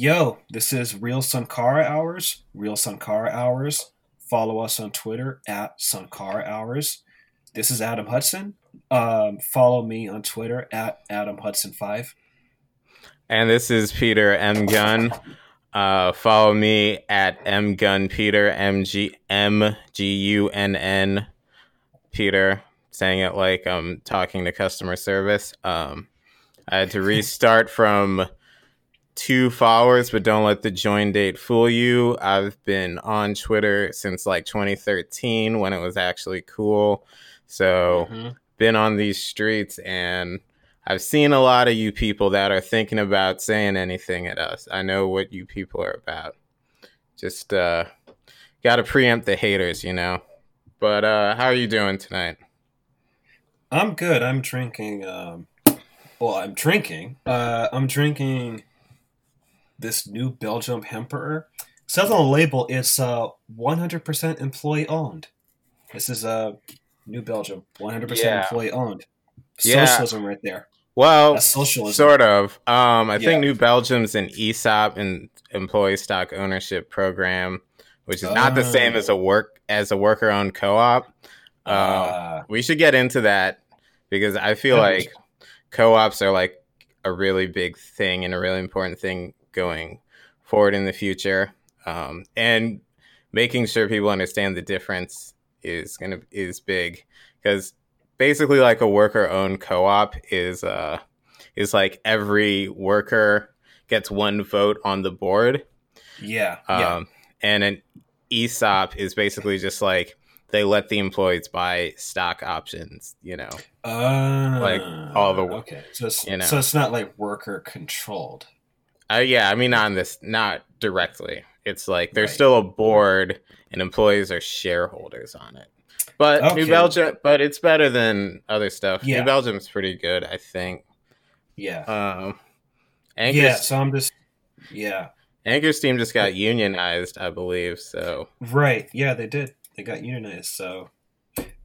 Yo, this is Real Sankara Hours. Real Sankara Hours. Follow us on Twitter at Sankara Hours. This is Adam Hudson. Um, follow me on Twitter at Adam Hudson Five. And this is Peter M Gunn. Uh, follow me at M Gunn Peter M G M G U N N Peter. Saying it like I'm talking to customer service. Um, I had to restart from two followers, but don't let the join date fool you. I've been on Twitter since like 2013 when it was actually cool. So, mm-hmm. been on these streets and I've seen a lot of you people that are thinking about saying anything at us. I know what you people are about. Just uh got to preempt the haters, you know. But uh how are you doing tonight? I'm good. I'm drinking um well, I'm drinking. Uh I'm drinking this new Belgium Hemperor. It says on the label it's uh 100% employee owned. This is a uh, New Belgium, 100% yeah. employee owned. Socialism yeah. right there. Well, socialism. sort of. Um, I yeah. think New Belgium's an ESOP and employee stock ownership program, which is uh, not the same as a work as a worker owned co-op. Uh, uh, we should get into that because I feel like co-ops are like a really big thing and a really important thing going forward in the future. Um, and making sure people understand the difference is gonna is big because basically like a worker owned co-op is uh is like every worker gets one vote on the board. Yeah. Um yeah. and an ESOP is basically just like they let the employees buy stock options, you know. Uh, like all the okay. So it's, you know. so it's not like worker controlled. Uh, yeah, I mean on this not directly. It's like there's right. still a board and employees are shareholders on it. But okay. New Belgium, but it's better than other stuff. Yeah. New Belgium's pretty good, I think. Yeah. Um, Anchor's, yeah. So I'm just, yeah. Anchor's team just got unionized, I believe. So right, yeah, they did. They got unionized. So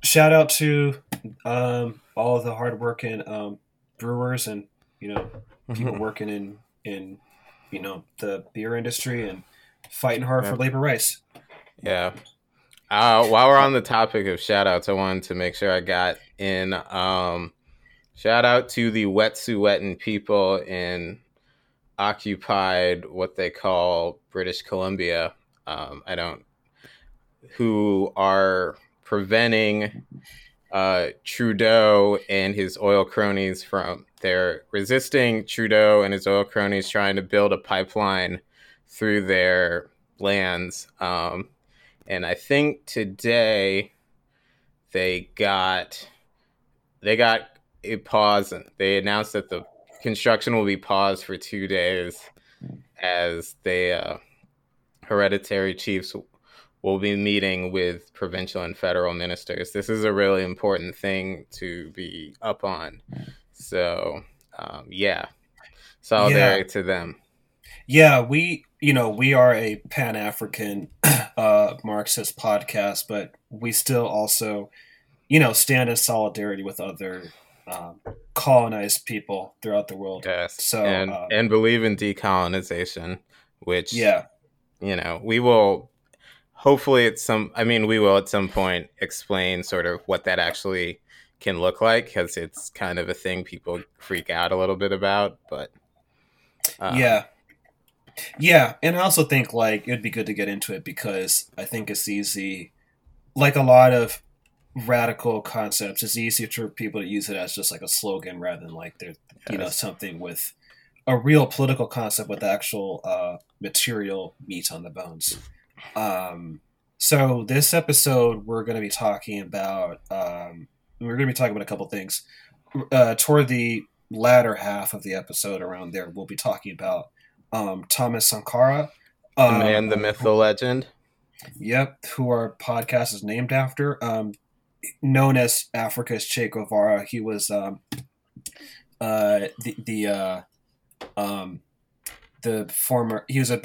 shout out to um, all of the hardworking um, brewers and you know people working in in you know the beer industry and fighting hard yeah. for labor rights. Yeah. Uh, while we're on the topic of shout outs, I wanted to make sure I got in. Um, shout out to the Wet'suwet'en people in occupied what they call British Columbia. Um, I don't, who are preventing uh, Trudeau and his oil cronies from, they're resisting Trudeau and his oil cronies trying to build a pipeline through their lands. Um, and I think today they got they got a pause. They announced that the construction will be paused for two days as they uh, hereditary chiefs will be meeting with provincial and federal ministers. This is a really important thing to be up on. So, um, yeah, solidarity yeah. to them. Yeah, we you know, we are a Pan African uh, Marxist podcast, but we still also, you know, stand in solidarity with other um, colonized people throughout the world. Yes. So and uh, and believe in decolonization, which yeah, you know, we will hopefully at some. I mean, we will at some point explain sort of what that actually can look like because it's kind of a thing people freak out a little bit about, but. Uh, yeah, yeah, and I also think like it'd be good to get into it because I think it's easy, like a lot of radical concepts, it's easy for people to use it as just like a slogan rather than like they're yes. you know something with a real political concept with actual uh, material meat on the bones. Um, so this episode, we're going to be talking about um, we're going to be talking about a couple things. Uh, toward the latter half of the episode, around there, we'll be talking about um, Thomas Sankara. The um, man, the myth, the legend. Yep, who our podcast is named after. Um, known as Africa's Che Guevara, he was um, uh, the the uh, um, the former. He was a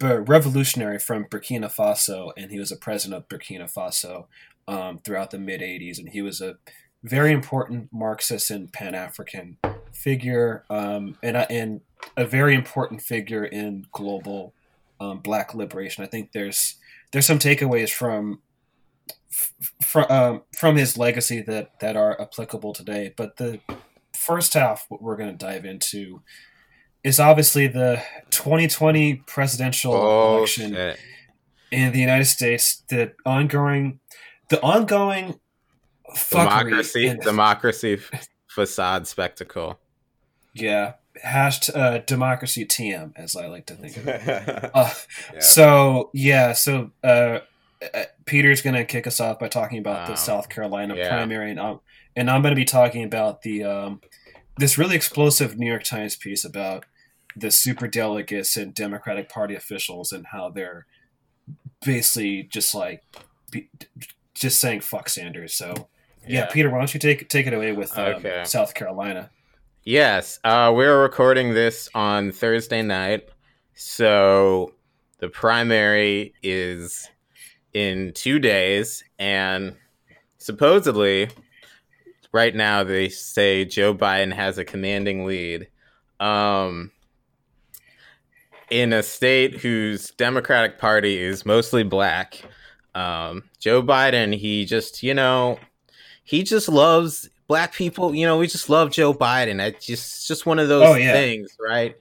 revolutionary from Burkina Faso, and he was a president of Burkina Faso um, throughout the mid '80s, and he was a very important Marxist and Pan African figure. Um, and and a very important figure in global um, Black liberation. I think there's there's some takeaways from from um, from his legacy that that are applicable today. But the first half, what we're going to dive into, is obviously the 2020 presidential oh, election shit. in the United States. The ongoing, the ongoing democracy, democracy facade spectacle. Yeah, hashed uh, democracy TM, as I like to think of it. uh, yeah. So yeah, so uh, uh Peter's going to kick us off by talking about wow. the South Carolina yeah. primary, and I'm, and I'm going to be talking about the um, this really explosive New York Times piece about the super delegates and Democratic Party officials and how they're basically just like be, just saying fuck Sanders. So yeah. yeah. Peter, why don't you take take it away with um, okay. South Carolina? Yes, uh, we're recording this on Thursday night, so the primary is in two days, and supposedly, right now they say Joe Biden has a commanding lead. Um, in a state whose Democratic Party is mostly black, um, Joe Biden, he just, you know, he just loves black people, you know, we just love Joe Biden. It's just just one of those oh, yeah. things, right?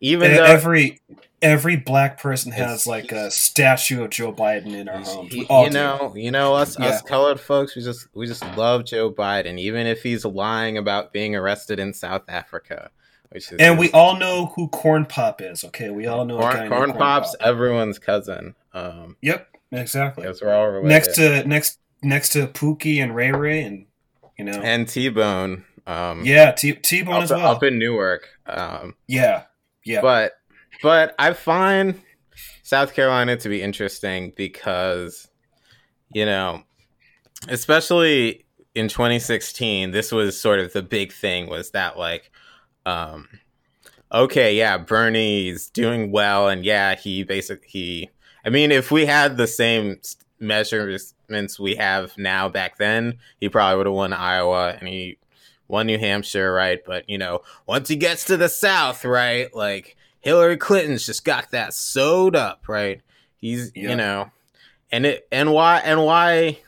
Even though every every black person has like a statue of Joe Biden in our homes. you know, you know us yeah. us colored folks. We just we just love Joe Biden, even if he's lying about being arrested in South Africa. And we all know who Corn Pop is. Okay, we all know Corn, corn Pop's Pop. everyone's cousin. Um, yep, exactly. Yes, we're all related. Next to next next to Pookie and Ray Ray and you know, and T Bone. Um, yeah, T T Bone as well up in Newark. Um, yeah, yeah. But but I find South Carolina to be interesting because you know, especially in 2016, this was sort of the big thing was that like, um, okay, yeah, Bernie's doing well, and yeah, he basically he. I mean, if we had the same measurements we have now back then, he probably would have won Iowa and he won New Hampshire, right? But you know, once he gets to the South, right, like Hillary Clinton's just got that sewed up, right? He's you know, and it and why and why,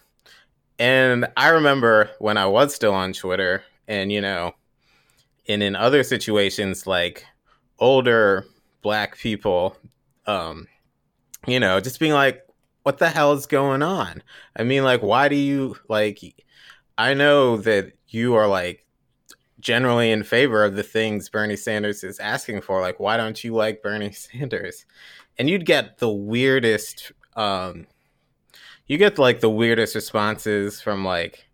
and I remember when I was still on Twitter, and you know, and in other situations like older black people, um, you know, just being like, what the hell is going on? I mean, like, why do you like? I know that you are like generally in favor of the things Bernie Sanders is asking for. Like, why don't you like Bernie Sanders? And you'd get the weirdest, um, you get like the weirdest responses from like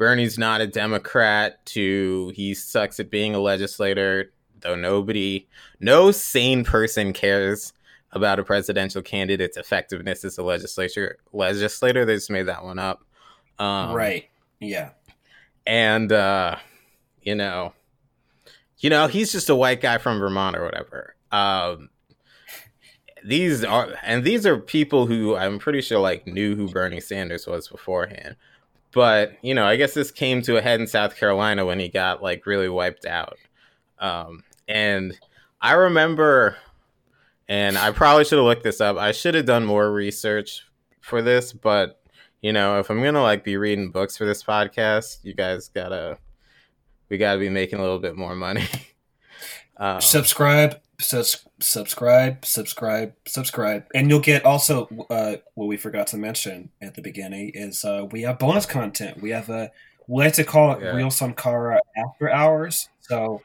Bernie's not a Democrat to he sucks at being a legislator, though nobody, no sane person cares about a presidential candidate's effectiveness as a legislature legislator. They just made that one up. Um, right. Yeah. And uh, you know, you know, he's just a white guy from Vermont or whatever. Um, these are and these are people who I'm pretty sure like knew who Bernie Sanders was beforehand. But, you know, I guess this came to a head in South Carolina when he got like really wiped out. Um, and I remember and I probably should have looked this up. I should have done more research for this, but you know, if I'm gonna like be reading books for this podcast, you guys gotta we gotta be making a little bit more money. um, subscribe, sus- subscribe, subscribe, subscribe, and you'll get also uh, what we forgot to mention at the beginning is uh, we have bonus content. We have a we like to call it yeah. Real Sankara After Hours. So,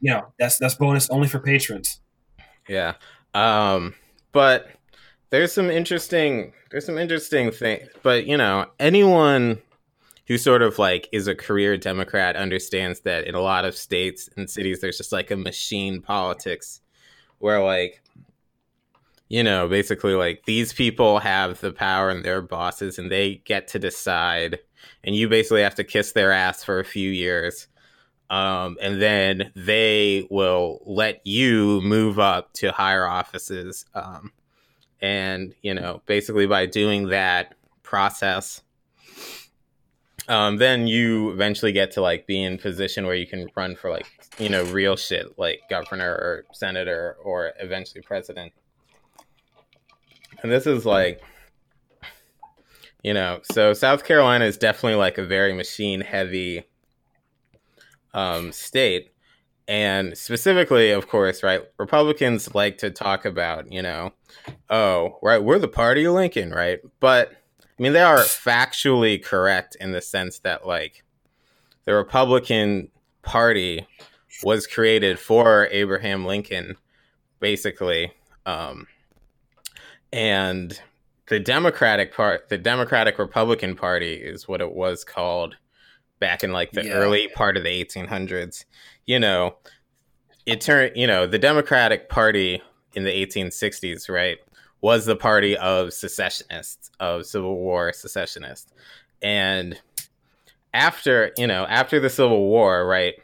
you know, that's that's bonus only for patrons. Yeah. Um, but there's some interesting there's some interesting things. But you know, anyone who sort of like is a career Democrat understands that in a lot of states and cities there's just like a machine politics where like you know, basically like these people have the power and they're bosses and they get to decide and you basically have to kiss their ass for a few years um, and then they will let you move up to higher offices. Um, and you know, basically by doing that process, um, then you eventually get to like be in position where you can run for like you know real shit like governor or senator or eventually president. And this is like you know so south carolina is definitely like a very machine heavy um, state. And specifically of course right republicans like to talk about you know oh right we're the party of lincoln right? But I mean, they are factually correct in the sense that, like, the Republican Party was created for Abraham Lincoln, basically. Um, and the Democratic part, the Democratic Republican Party is what it was called back in like the yeah. early part of the 1800s. You know, it turned, you know, the Democratic Party in the 1860s, right? Was the party of secessionists, of Civil War secessionists. And after, you know, after the Civil War, right,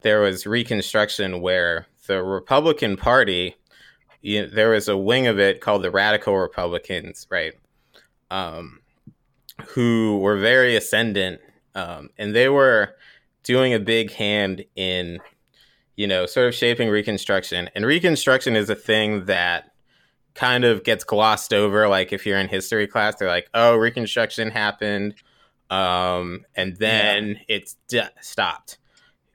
there was Reconstruction where the Republican Party, you know, there was a wing of it called the Radical Republicans, right, um, who were very ascendant, um, and they were doing a big hand in, you know, sort of shaping Reconstruction. And Reconstruction is a thing that kind of gets glossed over. Like if you're in history class, they're like, "Oh, Reconstruction happened, um, and then yeah. it's de- stopped,"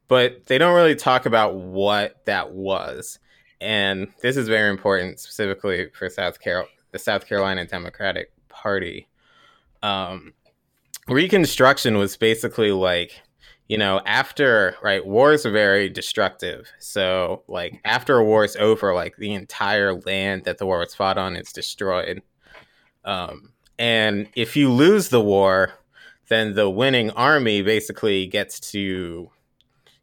but they don't really talk about what that was. And this is very important, specifically for South Carol, the South Carolina Democratic Party. Um, Reconstruction was basically like you know, after right, wars are very destructive. So, like after a war is over, like the entire land that the war was fought on is destroyed. Um, and if you lose the war, then the winning army basically gets to,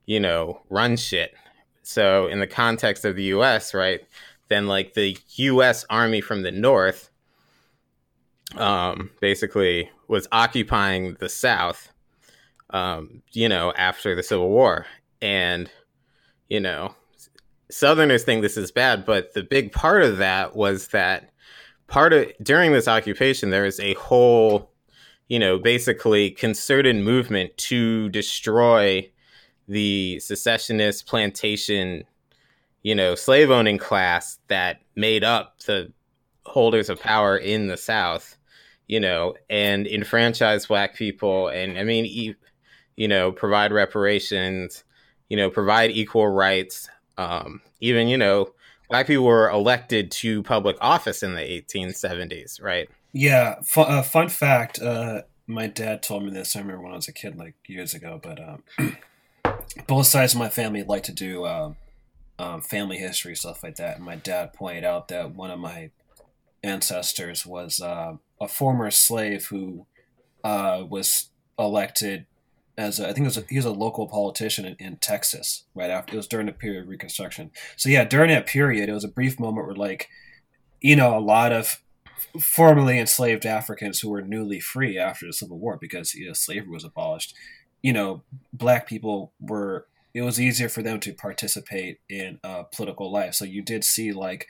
you know, run shit. So, in the context of the U.S., right, then like the U.S. army from the north, um, basically was occupying the South um, you know, after the Civil War. And, you know, Southerners think this is bad, but the big part of that was that part of during this occupation, there was a whole, you know, basically concerted movement to destroy the secessionist plantation, you know, slave owning class that made up the holders of power in the South, you know, and enfranchise black people. And I mean, you know, provide reparations, you know, provide equal rights. Um, even, you know, black people were elected to public office in the 1870s, right? Yeah. F- uh, fun fact uh, my dad told me this. I remember when I was a kid, like years ago, but um, both sides of my family like to do um, um, family history, stuff like that. And my dad pointed out that one of my ancestors was uh, a former slave who uh, was elected as a, I think it was a, he was a local politician in, in, Texas right after it was during the period of Reconstruction. So yeah, during that period, it was a brief moment where like, you know, a lot of formerly enslaved Africans who were newly free after the Civil War because you know, slavery was abolished. You know, black people were it was easier for them to participate in uh, political life. So you did see like,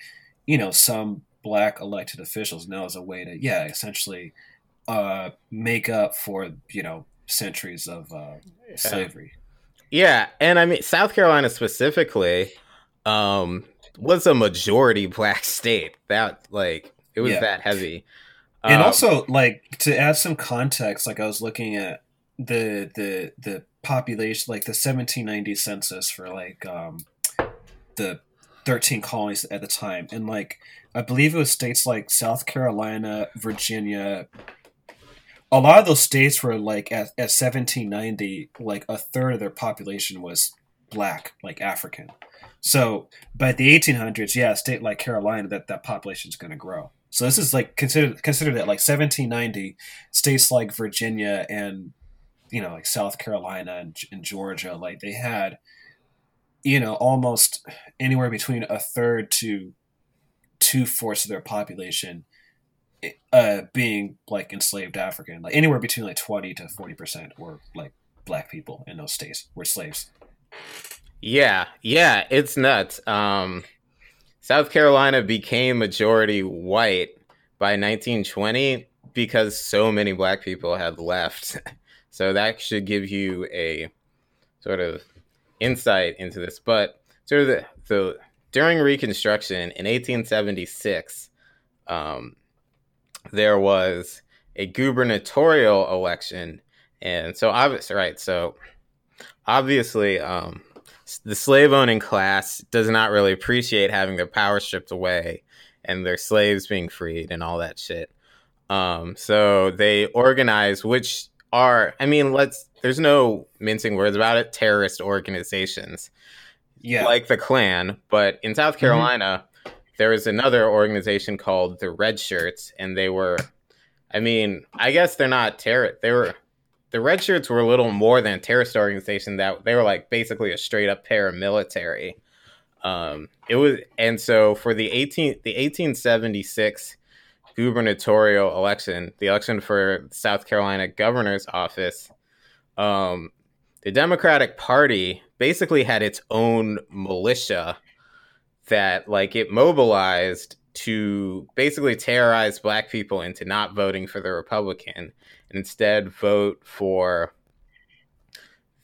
you know, some black elected officials now as a way to yeah essentially uh, make up for you know centuries of uh, yeah. slavery. Yeah, and I mean South Carolina specifically um, was a majority black state. That like it was yeah. that heavy. And um, also, like to add some context, like I was looking at the the the population, like the 1790 census for like um, the 13 colonies at the time, and like I believe it was states like South Carolina, Virginia, a lot of those states were like at, at 1790 like a third of their population was black like african. So by the 1800s yeah a state like carolina that that population is going to grow. So this is like consider consider that like 1790 states like virginia and you know like south carolina and, and georgia like they had you know almost anywhere between a third to two fourths of their population uh, being like enslaved African, like anywhere between like twenty to forty percent were like black people in those states were slaves. Yeah, yeah, it's nuts. Um, South Carolina became majority white by 1920 because so many black people had left. So that should give you a sort of insight into this. But sort of the, the during Reconstruction in 1876, um, there was a gubernatorial election, and so obviously, right? So obviously, um, the slave owning class does not really appreciate having their power stripped away and their slaves being freed and all that shit. Um, so they organize, which are, I mean, let's, there's no mincing words about it, terrorist organizations. Yeah. Like the Klan. But in South mm-hmm. Carolina, mm-hmm. There was another organization called the Red Shirts, and they were, I mean, I guess they're not terror. They were, the Red Shirts were a little more than a terrorist organization that they were like basically a straight up paramilitary. Um, it was, and so for the 18, the 1876 gubernatorial election, the election for South Carolina governor's office, um, the Democratic Party basically had its own militia that, like, it mobilized to basically terrorize black people into not voting for the Republican and instead vote for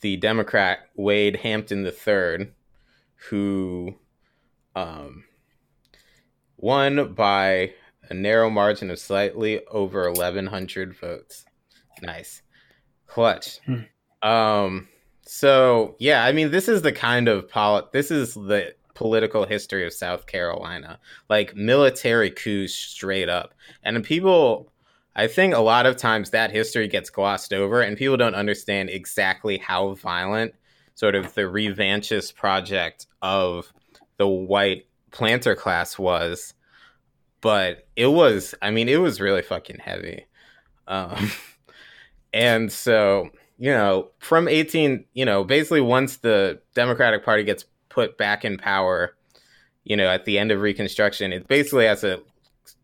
the Democrat Wade Hampton III, who um, won by a narrow margin of slightly over 1,100 votes. Nice. Clutch. Hmm. Um, so, yeah, I mean, this is the kind of polit- this is the political history of South Carolina, like military coups straight up. And people, I think a lot of times that history gets glossed over and people don't understand exactly how violent sort of the revanchist project of the white planter class was. But it was i mean it was really fucking heavy. Um and so you know from 18 you know basically once the democratic party gets put back in power you know at the end of reconstruction it basically has a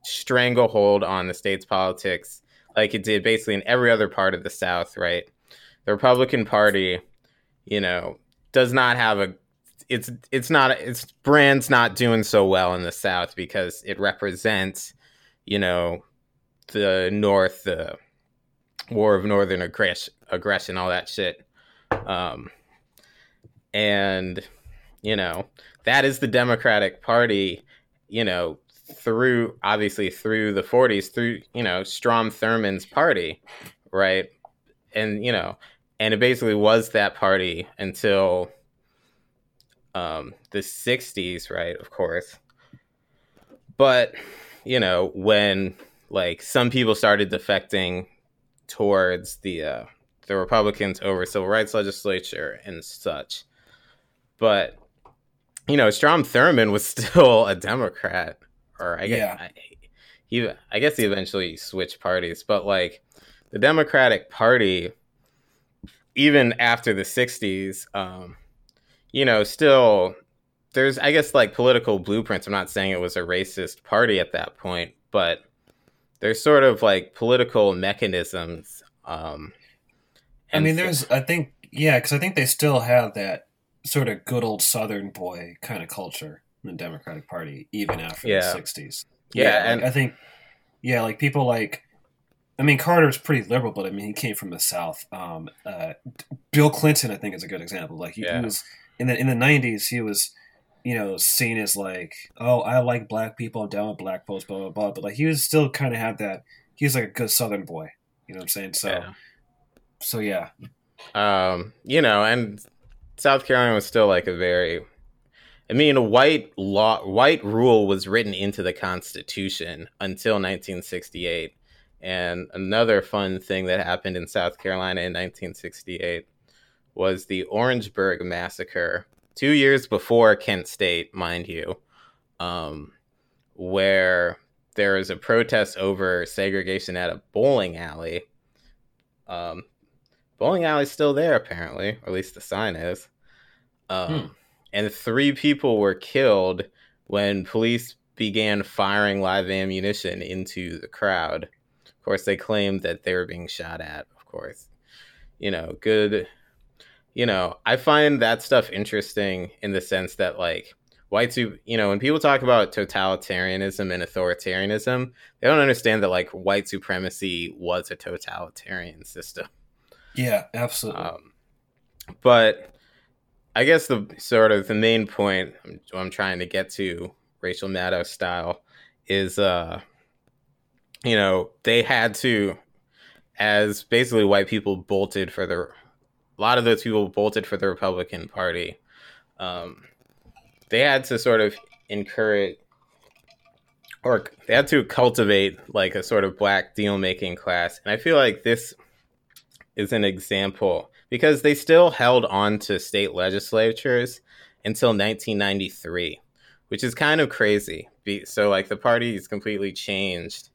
stranglehold on the state's politics like it did basically in every other part of the south right? The republican party you know does not have a it's it's not its brand's not doing so well in the South because it represents, you know, the North, the War of Northern aggression, aggression, all that shit, um, and you know that is the Democratic Party, you know, through obviously through the 40s, through you know Strom Thurmond's party, right, and you know, and it basically was that party until um, the 60s, right? Of course. But, you know, when like some people started defecting towards the uh, the Republicans over civil rights legislature and such. But you know, Strom Thurmond was still a Democrat, or I guess yeah. I, he I guess he eventually switched parties, but like the Democratic Party, even after the '60s, um, you know, still there's I guess like political blueprints. I'm not saying it was a racist party at that point, but there's sort of like political mechanisms. Um, I mean, there's I think yeah, because I think they still have that sort of good old Southern boy kind of culture in the Democratic Party, even after yeah. the '60s. Yeah, yeah and like, I think yeah, like people like I mean, Carter's pretty liberal, but I mean, he came from the South. Um, uh, Bill Clinton, I think, is a good example. Like he, yeah. he was in the in the nineties, he was, you know, seen as like, oh, I like black people, I'm down with black folks, blah blah blah. But like, he was still kind of had that. He was like a good Southern boy. You know what I'm saying? So, yeah. so yeah. Um, you know, and South Carolina was still like a very I mean, white law, white rule was written into the Constitution until 1968. And another fun thing that happened in South Carolina in 1968 was the Orangeburg massacre, two years before Kent State, mind you, um, where there was a protest over segregation at a bowling alley. Um, bowling alley's still there, apparently, or at least the sign is. Um, hmm. And three people were killed when police began firing live ammunition into the crowd. Of course, they claimed that they were being shot at. Of course, you know, good you know, I find that stuff interesting in the sense that like white su- you know, when people talk about totalitarianism and authoritarianism, they don't understand that like white supremacy was a totalitarian system. Yeah, absolutely. Um, but I guess the sort of the main point I'm, I'm trying to get to, Rachel Maddow style, is uh, you know, they had to, as basically white people bolted for the, a lot of those people bolted for the Republican Party. Um, they had to sort of encourage or they had to cultivate like a sort of black deal making class. And I feel like this is an example because they still held on to state legislatures until 1993, which is kind of crazy. So, like, the party is completely changed,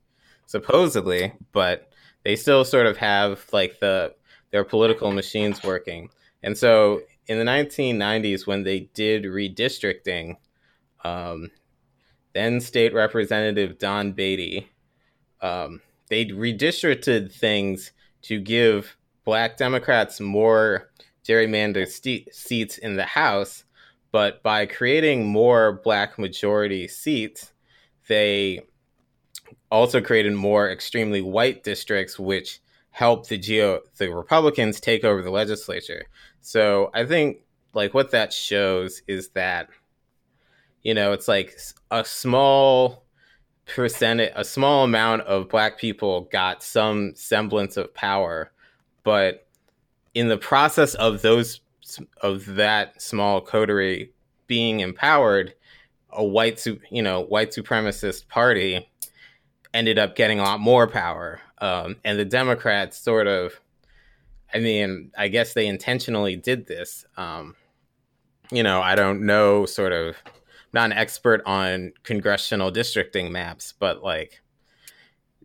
supposedly, but they still sort of have like the their political machines working. And so, in the 1990s, when they did redistricting, um, then State Representative Don Beatty, um, they redistricted things to give black Democrats more gerrymandered st- seats in the House, but by creating more black majority seats, they also created more extremely white districts, which helped the geo the Republicans take over the legislature. So I think like what that shows is that you know it's like a small percentage a small amount of black people got some semblance of power but in the process of those of that small coterie being empowered, a white you know white supremacist party ended up getting a lot more power, um, and the Democrats sort of, I mean, I guess they intentionally did this. Um, you know, I don't know, sort of, not an expert on congressional districting maps, but like,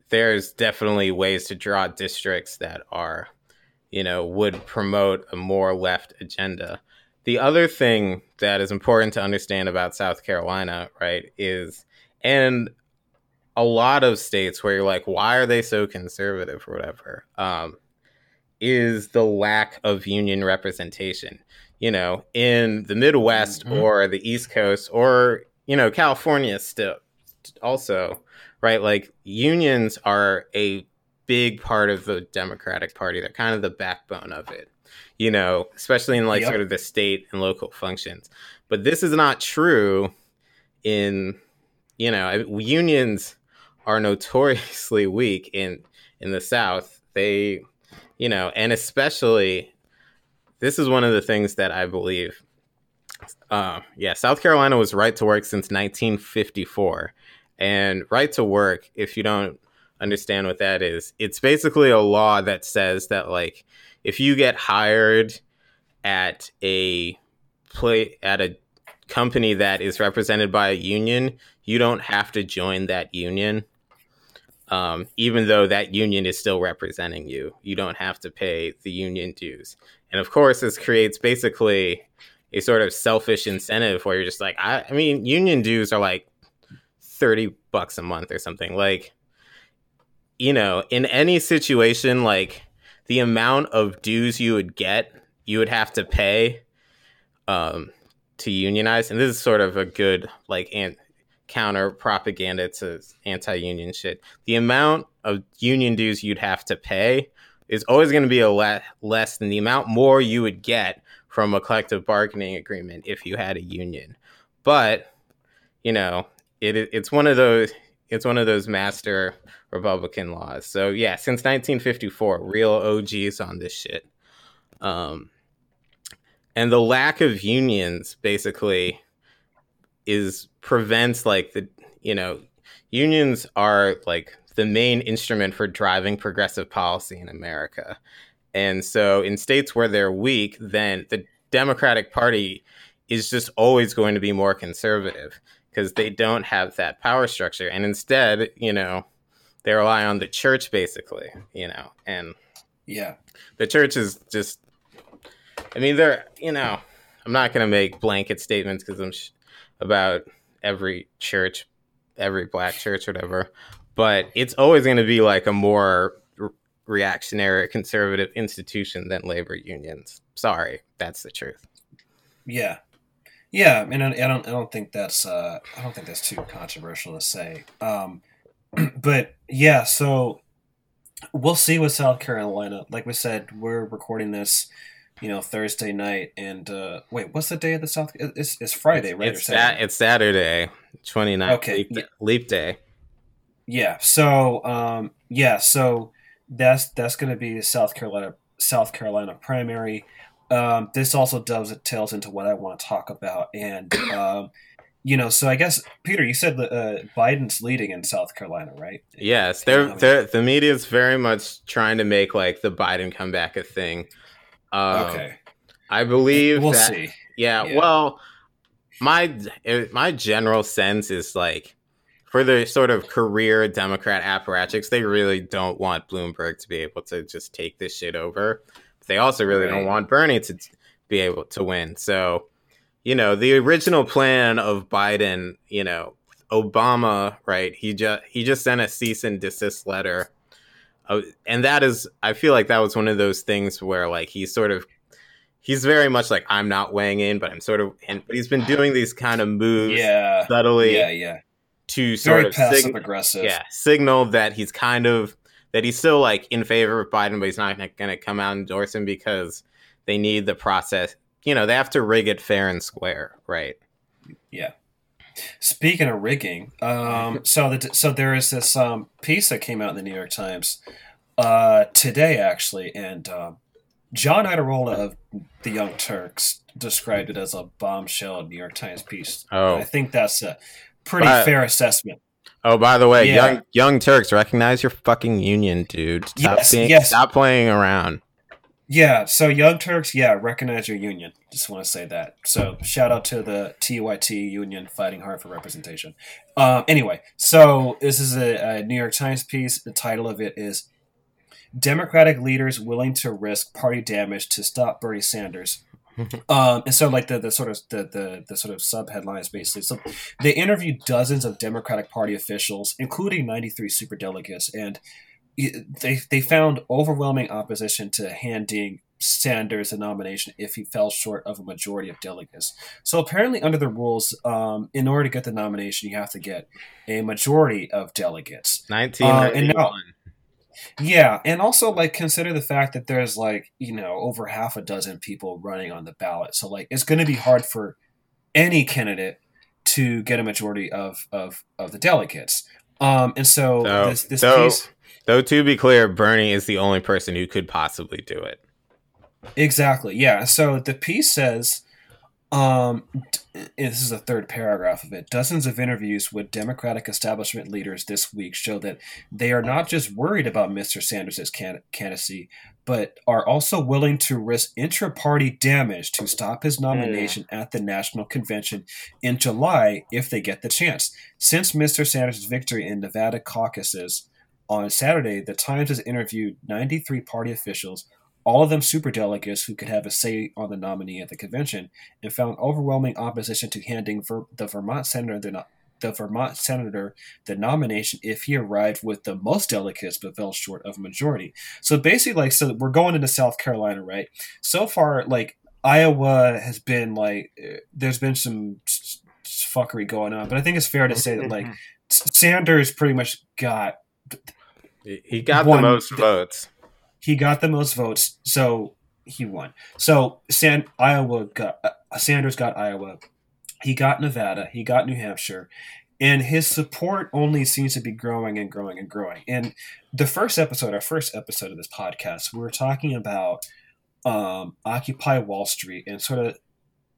there's definitely ways to draw districts that are you know, would promote a more left agenda. The other thing that is important to understand about South Carolina, right, is and a lot of states where you're like, why are they so conservative or whatever, um, is the lack of union representation. You know, in the Midwest mm-hmm. or the East Coast or, you know, California still also, right? Like unions are a big part of the Democratic Party. They're kind of the backbone of it, you know, especially in like yep. sort of the state and local functions. But this is not true in, you know, unions are notoriously weak in in the South. They, you know, and especially this is one of the things that I believe. Uh, yeah, South Carolina was right to work since 1954, and right to work. If you don't understand what that is, it's basically a law that says that like if you get hired at a play at a company that is represented by a union, you don't have to join that union. Um, even though that union is still representing you, you don't have to pay the union dues. And of course, this creates basically a sort of selfish incentive where you're just like, I, I mean, union dues are like 30 bucks a month or something. Like, you know, in any situation, like the amount of dues you would get, you would have to pay um, to unionize. And this is sort of a good, like, an- counter propaganda to anti union shit. The amount of union dues you'd have to pay is always going to be a lot less than the amount more you would get from a collective bargaining agreement if you had a union. But, you know, it, it's one of those it's one of those master Republican laws. So yeah, since 1954, real OGs on this shit. Um, and the lack of unions basically is prevents like the you know unions are like the main instrument for driving progressive policy in America. And so in states where they're weak, then the Democratic Party is just always going to be more conservative because they don't have that power structure. And instead, you know, they rely on the church basically, you know, and yeah, the church is just, I mean, they're, you know, I'm not going to make blanket statements because I'm sh- about every church, every black church, whatever, but it's always going to be like a more re- reactionary conservative institution than labor unions. Sorry, that's the truth. Yeah, yeah, and I, I don't I don't think that's uh, I don't think that's too controversial to say. Um, but yeah, so we'll see with South Carolina. Like we said, we're recording this, you know, Thursday night. And uh, wait, what's the day of the South? It's, it's Friday, right? It's, Saturday? it's Saturday, 29th. Okay. Leap, leap day. Yeah. So, um, yeah. So that's that's going to be South Carolina South Carolina primary. Um, this also does tails into what I want to talk about, and um, you know, so I guess Peter, you said that uh, Biden's leading in South Carolina, right? Yes, they're, they're the media is very much trying to make like the Biden comeback a thing. Um, okay, I believe we'll that, see. Yeah, yeah, well, my my general sense is like for the sort of career Democrat apparatchiks, they really don't want Bloomberg to be able to just take this shit over. They also really right. don't want Bernie to be able to win. So, you know, the original plan of Biden, you know, Obama, right? He just he just sent a cease and desist letter. Uh, and that is I feel like that was one of those things where like he's sort of he's very much like I'm not weighing in, but I'm sort of and but he's been doing these kind of moves yeah. subtly. Yeah, yeah to sort Very of passive sig- aggressive. Yeah, signal that he's kind of that he's still like in favor of Biden, but he's not going to come out and endorse him because they need the process. You know, they have to rig it fair and square, right? Yeah. Speaking of rigging, um, so the, so there is this um, piece that came out in the New York Times uh, today, actually, and um, John Iadarola of the Young Turks described it as a bombshell New York Times piece. Oh, and I think that's a pretty by, fair assessment. Oh, by the way, yeah. young young Turks, recognize your fucking union, dude. Stop yes, being, yes. stop playing around. Yeah, so Young Turks, yeah, recognize your union. Just want to say that. So shout out to the TYT union fighting hard for representation. Um, anyway, so this is a, a New York Times piece. The title of it is Democratic leaders willing to risk party damage to stop Bernie Sanders. um, and so like the, the sort of the, the, the sort of sub headlines basically. So they interviewed dozens of Democratic Party officials, including 93 super delegates, and they they found overwhelming opposition to handing Sanders a nomination if he fell short of a majority of delegates. So apparently, under the rules, um, in order to get the nomination, you have to get a majority of delegates. Nineteen uh, and now, yeah, and also like consider the fact that there's like you know over half a dozen people running on the ballot, so like it's going to be hard for any candidate to get a majority of of of the delegates. Um, and so, so this this so, piece, though to be clear, Bernie is the only person who could possibly do it. Exactly. Yeah. So the piece says um, this is the third paragraph of it. Dozens of interviews with Democratic establishment leaders this week show that they are not just worried about Mr. Sanders' can- candidacy, but are also willing to risk intra party damage to stop his nomination mm. at the national convention in July if they get the chance. Since Mr. Sanders' victory in Nevada caucuses on Saturday, the Times has interviewed 93 party officials all of them super delegates who could have a say on the nominee at the convention, and found overwhelming opposition to handing Ver- the Vermont senator the, no- the Vermont senator the nomination if he arrived with the most delegates but fell short of a majority. So basically, like, so we're going into South Carolina, right? So far, like Iowa has been like, eh, there's been some fuckery going on, but I think it's fair to say that like Sanders pretty much got. He got the most votes he got the most votes, so he won. So San Iowa got uh, Sanders got Iowa. He got Nevada. He got New Hampshire. And his support only seems to be growing and growing and growing. And the first episode, our first episode of this podcast, we were talking about um, Occupy Wall Street and sort of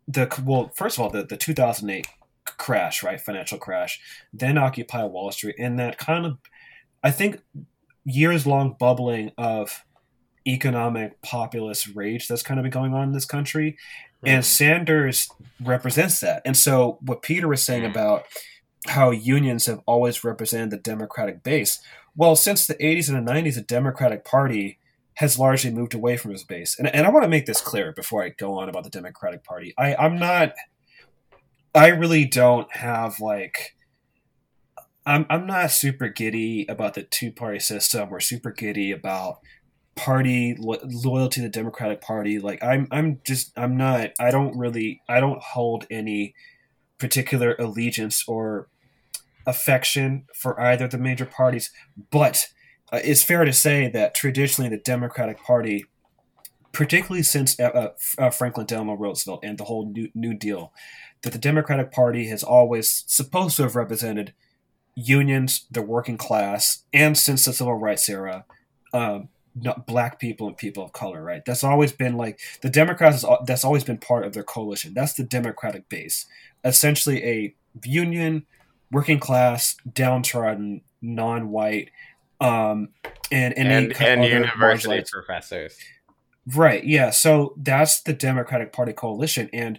the well, first of all, the, the 2008 crash, right, financial crash, then Occupy Wall Street, and that kind of, I think, years long bubbling of economic populist rage that's kind of been going on in this country. And Sanders represents that. And so, what Peter was saying mm-hmm. about how unions have always represented the Democratic base, well, since the 80s and the 90s, the Democratic Party has largely moved away from his base. And, and I want to make this clear before I go on about the Democratic Party. I, I'm not, I really don't have like, I'm, I'm not super giddy about the two party system or super giddy about party lo- loyalty to the Democratic Party. Like I'm, I'm just, I'm not. I don't really, I don't hold any particular allegiance or affection for either of the major parties. But uh, it's fair to say that traditionally the Democratic Party, particularly since uh, uh, Franklin Delano Roosevelt and the whole New, New Deal, that the Democratic Party has always supposed to have represented unions, the working class, and since the civil rights era, um, black people and people of color. Right? That's always been like the Democrats. That's always been part of their coalition. That's the Democratic base. Essentially, a union, working class, downtrodden, non-white, um, and and and, and university professors. Right. Yeah. So that's the Democratic Party coalition, and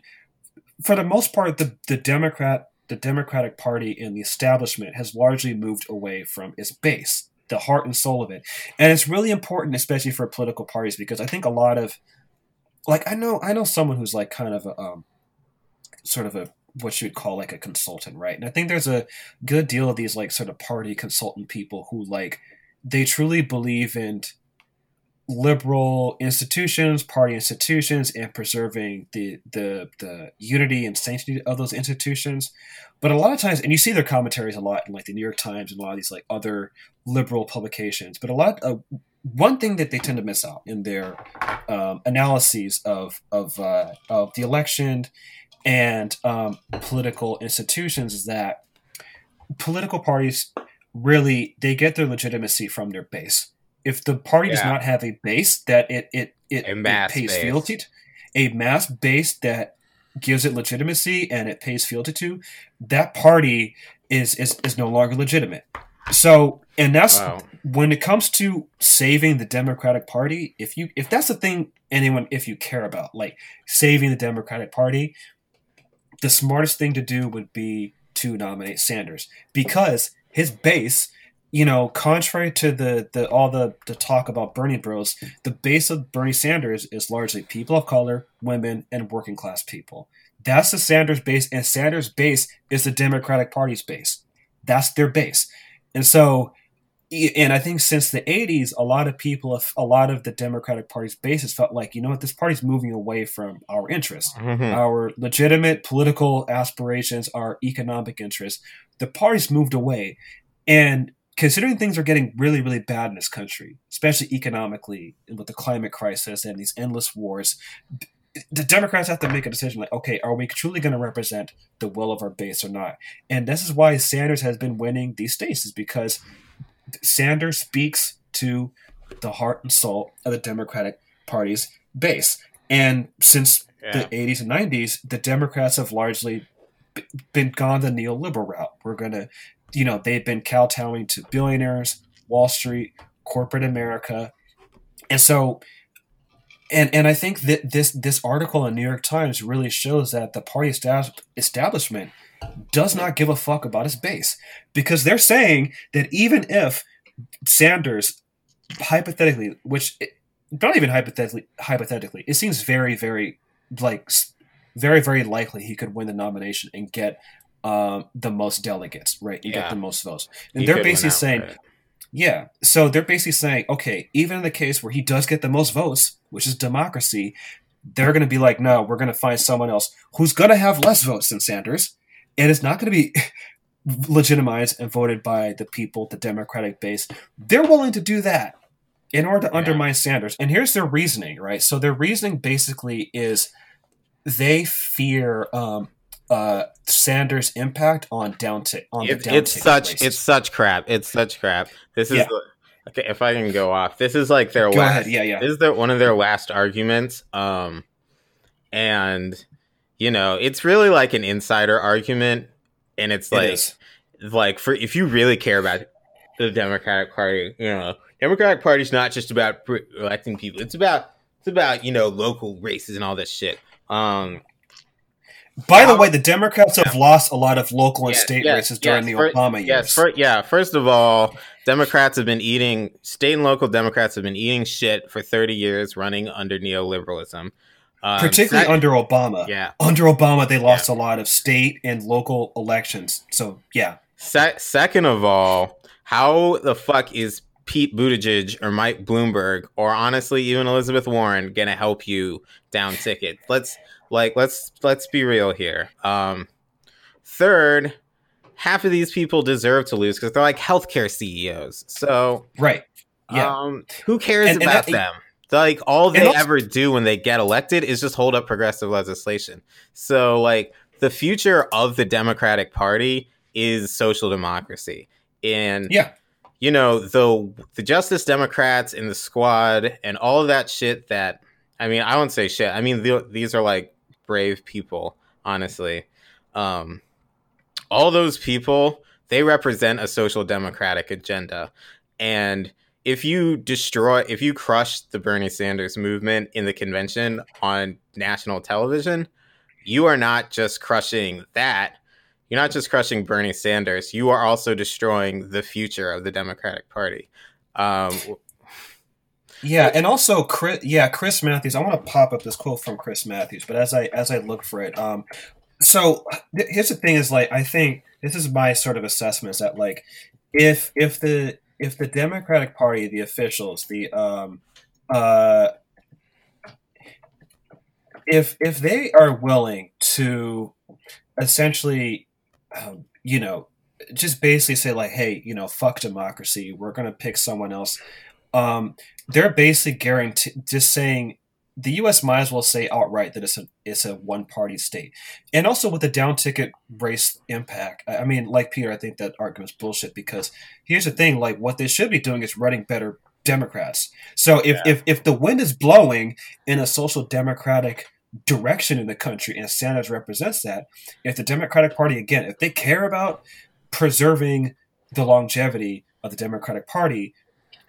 for the most part, the the Democrat the Democratic Party and the establishment has largely moved away from its base, the heart and soul of it, and it's really important, especially for political parties, because I think a lot of like I know I know someone who's like kind of a um, sort of a what you would call like a consultant, right? And I think there's a good deal of these like sort of party consultant people who like they truly believe in liberal institutions, party institutions, and preserving the the the unity and sanctity of those institutions. But a lot of times, and you see their commentaries a lot in like the New York Times and a lot of these like other liberal publications. But a lot of one thing that they tend to miss out in their um, analyses of of uh, of the election and um, political institutions is that political parties really they get their legitimacy from their base. If the party yeah. does not have a base that it it it, it pays base. fealty to, a mass base that gives it legitimacy and it pays fealty to, that party is is, is no longer legitimate. So, and that's wow. when it comes to saving the Democratic Party. If you if that's the thing anyone if you care about, like saving the Democratic Party, the smartest thing to do would be to nominate Sanders because his base, you know, contrary to the, the all the, the talk about Bernie Bros, the base of Bernie Sanders is largely people of color, women, and working class people. That's the Sanders base, and Sanders' base is the Democratic Party's base. That's their base. And so and I think since the 80s, a lot of people, a lot of the Democratic Party's bases felt like, you know what, this party's moving away from our interests, mm-hmm. our legitimate political aspirations, our economic interests. The party's moved away. And considering things are getting really, really bad in this country, especially economically with the climate crisis and these endless wars, the Democrats have to make a decision like, okay, are we truly going to represent the will of our base or not? And this is why Sanders has been winning these states, is because Sanders speaks to the heart and soul of the Democratic Party's base. And since yeah. the 80s and 90s, the Democrats have largely been gone the neoliberal route. We're going to, you know, they've been kowtowing to billionaires, Wall Street, corporate America. And so, and and I think that this this article in New York Times really shows that the party establishment does not give a fuck about his base because they're saying that even if Sanders hypothetically, which not even hypothetically, hypothetically, it seems very, very like very, very likely he could win the nomination and get um, the most delegates, right? You yeah. get the most votes, and he they're basically saying, right. yeah. So they're basically saying, okay, even in the case where he does get the most votes, which is democracy, they're going to be like, no, we're going to find someone else who's going to have less votes than Sanders and it's not going to be legitimized and voted by the people, the Democratic base. They're willing to do that in order to yeah. undermine Sanders. And here's their reasoning, right? So their reasoning basically is they fear um, uh, Sanders' impact on down t- on it, the down It's such it's such crap. It's such crap. This is yeah. okay. If I can go off, this is like their go last. Ahead. Yeah, yeah. This is their one of their last arguments. Um, and you know, it's really like an insider argument, and it's like, it like for if you really care about the Democratic Party, you know, Democratic Party's not just about electing people; it's about it's about you know local races and all this shit. Um, by the way, the Democrats have lost a lot of local and yes, state yes, races during yes, the Obama years. Yes, for, yeah. First of all, Democrats have been eating state and local Democrats have been eating shit for thirty years, running under neoliberalism. Um, Particularly under Obama. Yeah. Under Obama, they lost yeah. a lot of state and local elections. So, yeah. Se- second of all, how the fuck is Pete Buttigieg or Mike Bloomberg or honestly even Elizabeth Warren gonna help you down ticket? Let's like let's let's be real here. Um, third, half of these people deserve to lose because they're like healthcare CEOs. So right, yeah. Um, who cares and, about and that, them? Like all they also, ever do when they get elected is just hold up progressive legislation. So like the future of the Democratic Party is social democracy. And yeah, you know, the the Justice Democrats and the squad and all of that shit that I mean, I won't say shit. I mean, the, these are like brave people, honestly. Um, all those people, they represent a social democratic agenda. And if you destroy, if you crush the Bernie Sanders movement in the convention on national television, you are not just crushing that. You're not just crushing Bernie Sanders. You are also destroying the future of the Democratic Party. Um, yeah, and also Chris. Yeah, Chris Matthews. I want to pop up this quote from Chris Matthews, but as I as I look for it, um, so th- here's the thing: is like I think this is my sort of assessment is that like if if the if the Democratic Party, the officials, the um, uh, if if they are willing to essentially, um, you know, just basically say like, hey, you know, fuck democracy, we're gonna pick someone else. Um, they're basically guarantee just saying the U.S. might as well say outright that it's a it's a one party state, and also with the down ticket race impact. I mean, like Peter, I think that argument's bullshit because here's the thing: like what they should be doing is running better Democrats. So if yeah. if if the wind is blowing in a social democratic direction in the country, and Sanders represents that, if the Democratic Party again, if they care about preserving the longevity of the Democratic Party,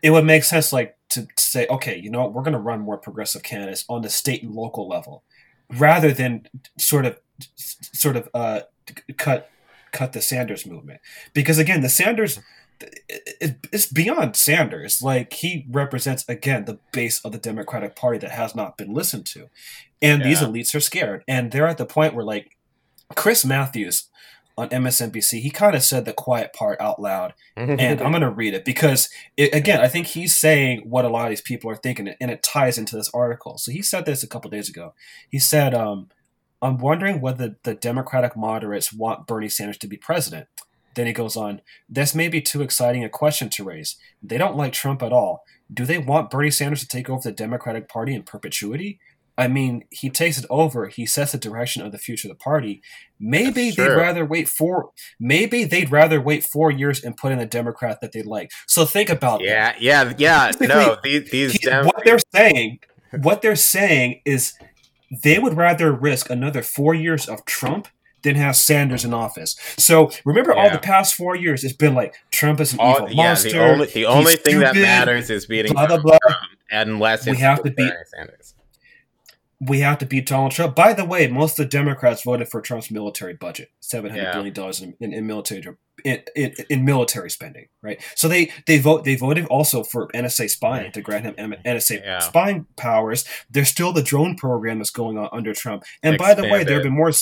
it would make sense like to, to say, okay, you know, we're going to run more progressive candidates on the state and local level, rather than sort of sort of uh, cut cut the Sanders movement. Because again, the Sanders it's beyond Sanders. Like he represents again the base of the Democratic Party that has not been listened to, and yeah. these elites are scared, and they're at the point where like Chris Matthews on MSNBC, he kind of said the quiet part out loud, and I'm going to read it because, it, again, I think he's saying what a lot of these people are thinking, and it ties into this article. So he said this a couple days ago. He said, um, "I'm wondering whether the Democratic moderates want Bernie Sanders to be president." Then he goes on, "This may be too exciting a question to raise. They don't like Trump at all. Do they want Bernie Sanders to take over the Democratic Party in perpetuity? I mean, he takes it over. He sets the direction of the future of the party. Maybe they'd rather wait four. Maybe they'd rather wait four years and put in a Democrat that they like. So think about yeah, that. Yeah, yeah, yeah. No, these, these Dem- what they're saying. What they're saying is they would rather risk another four years of Trump than have Sanders in office. So remember, yeah. all the past four years, it's been like Trump is an all, evil yeah, monster. The only, the only thing stupid, that matters is beating blah blah blah. Trump, unless we have to beat Sanders we have to beat Donald Trump. By the way, most of the Democrats voted for Trump's military budget, seven hundred yeah. billion dollars in, in, in, military in, in, in, military spending, right? So they they vote they voted also for NSA spying to grant him NSA yeah. spying powers. There's still the drone program that's going on under Trump. And by the way, there have been more.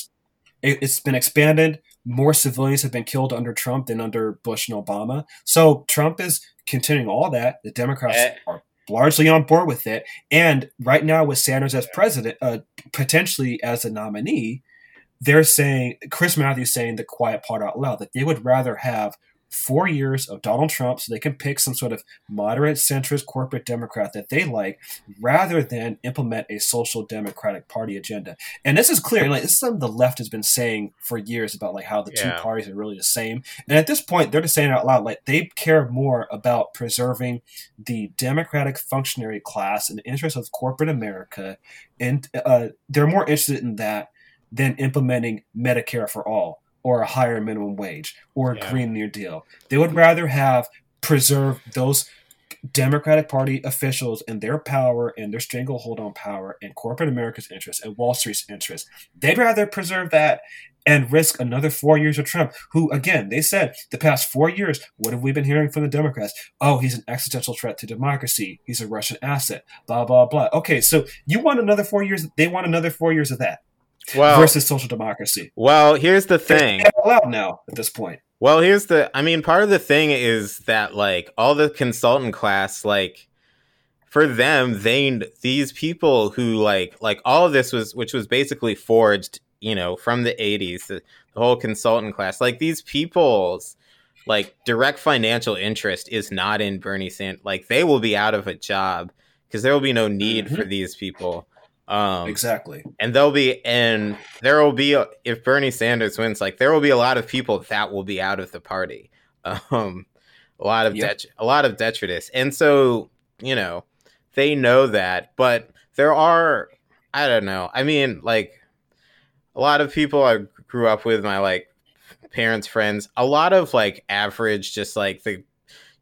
It's been expanded. More civilians have been killed under Trump than under Bush and Obama. So Trump is continuing all that. The Democrats uh, are largely on board with it. And right now, with Sanders as president, uh, potentially as a nominee, they're saying Chris Matthews saying the quiet part out loud that they would rather have four years of Donald Trump so they can pick some sort of moderate centrist corporate Democrat that they like rather than implement a social democratic party agenda. And this is clear. Like this is something the left has been saying for years about like how the yeah. two parties are really the same. And at this point they're just saying out loud like they care more about preserving the democratic functionary class and the interests of corporate America and uh, they're more interested in that than implementing Medicare for all or a higher minimum wage or a yeah. Green New Deal. They would rather have preserve those Democratic Party officials and their power and their stranglehold on power and corporate America's interests and Wall Street's interests. They'd rather preserve that and risk another four years of Trump, who, again, they said the past four years, what have we been hearing from the Democrats? Oh, he's an existential threat to democracy. He's a Russian asset, blah, blah, blah. Okay, so you want another four years, they want another four years of that well, versus social democracy. Well, here's the thing. allowed now at this point. Well, here's the. I mean, part of the thing is that like all the consultant class, like for them, they these people who like like all of this was which was basically forged you know, from the 80s, the, the whole consultant class, like these people's like direct financial interest is not in Bernie Sanders. Like they will be out of a job because there will be no need mm-hmm. for these people. Um, exactly. And there'll be, and there will be, if Bernie Sanders wins, like there will be a lot of people that will be out of the party. Um, a lot of yep. det- a lot of detritus, and so you know they know that, but there are, I don't know. I mean, like a lot of people I grew up with, my like parents, friends, a lot of like average, just like the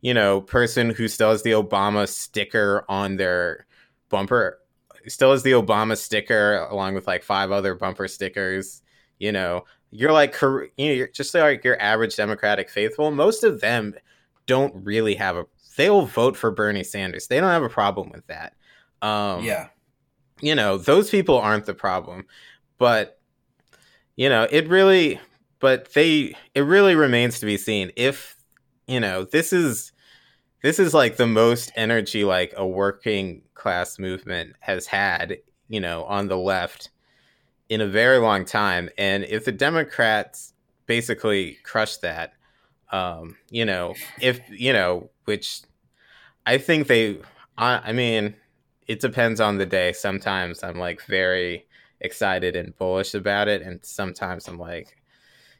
you know person who still has the Obama sticker on their bumper still has the Obama sticker along with like five other bumper stickers. You know, you're like you know, you're just like your average Democratic faithful. Most of them don't really have a. They'll vote for Bernie Sanders. They don't have a problem with that. Um, yeah, you know, those people aren't the problem, but you know, it really. But they, it really remains to be seen if you know this is this is like the most energy like a working class movement has had, you know, on the left in a very long time. And if the Democrats basically crush that, um, you know, if you know, which I think they, I, I mean, it depends on the day. Sometimes I'm like very excited and bullish about it, and sometimes I'm like,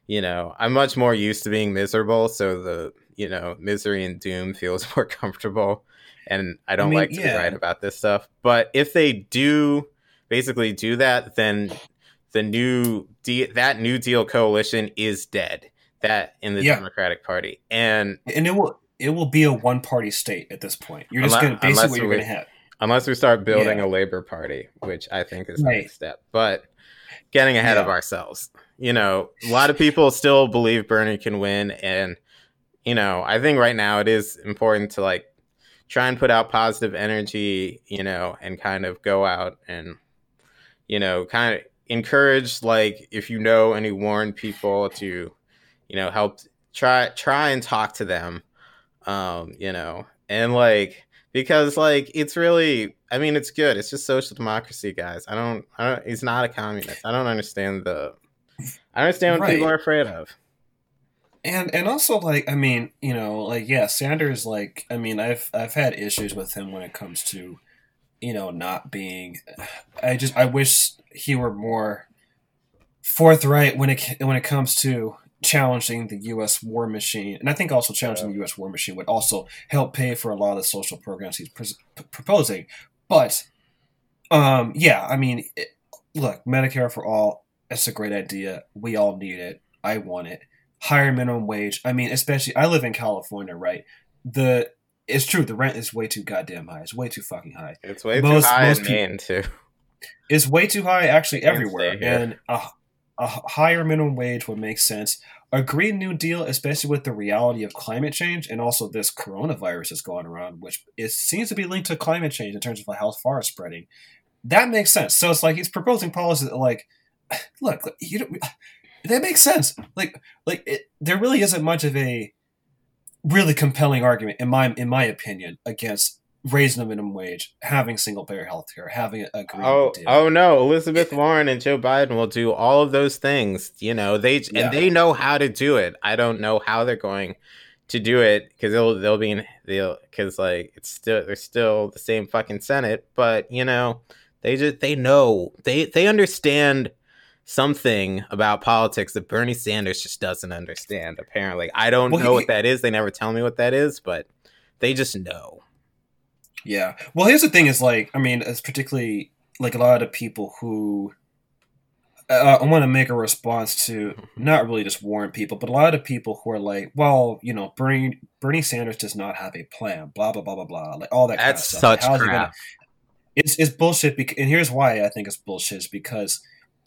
you know, I'm much more used to being miserable, so the you know misery and doom feels more comfortable and i don't I mean, like to yeah. write about this stuff but if they do basically do that then the new de- that new deal coalition is dead that in the yeah. democratic party and and it will it will be a one party state at this point you're just gonna basically what you're we, gonna have unless we start building yeah. a labor party which i think is right. the next step but getting ahead of ourselves you know a lot of people still believe bernie can win and you know, I think right now it is important to like try and put out positive energy, you know, and kind of go out and, you know, kind of encourage like if you know any Warren people to, you know, help try try and talk to them, um, you know, and like because like it's really I mean it's good. It's just social democracy, guys. I don't I don't He's not a communist. I don't understand the I understand what right. people are afraid of and and also like i mean you know like yeah sanders like i mean i've i've had issues with him when it comes to you know not being i just i wish he were more forthright when it when it comes to challenging the U.S. war machine, and I think also challenging yeah. the U.S. war machine would also help pay for a lot of the social programs he's pr- proposing. But, um, yeah, I mean, it, look, Medicare for all, it's a great idea. We all need it. I want it higher minimum wage. I mean, especially I live in California, right? The it's true the rent is way too goddamn high. It's way too fucking high. It's way most, too high most in Maine too. It's way too high actually everywhere, and a, a higher minimum wage would make sense. A Green New Deal, especially with the reality of climate change and also this coronavirus that's going around, which it seems to be linked to climate change in terms of how far it's spreading. That makes sense. So it's like he's proposing policies that, like, look, you don't, that makes sense. Like like it, there really isn't much of a really compelling argument in my in my opinion against raising the minimum wage, having single payer health care, having a green oh deal. oh no, Elizabeth Warren and Joe Biden will do all of those things. You know they yeah. and they know how to do it. I don't know how they're going to do it because they'll they'll be in they'll because like it's still they're still the same fucking Senate, but you know they just they know they they understand something about politics that Bernie Sanders just doesn't understand, apparently. I don't well, know he, what that is. They never tell me what that is, but they just know. Yeah. Well, here's the thing is like, I mean, it's particularly like a lot of people who uh, I want to make a response to not really just warn people, but a lot of people who are like, well, you know, Bernie Bernie Sanders does not have a plan, blah blah blah blah blah, like all that. That's kind of stuff. That's such like, crap. Gonna, it's it's bullshit. Because, and here's why I think it's bullshit: is because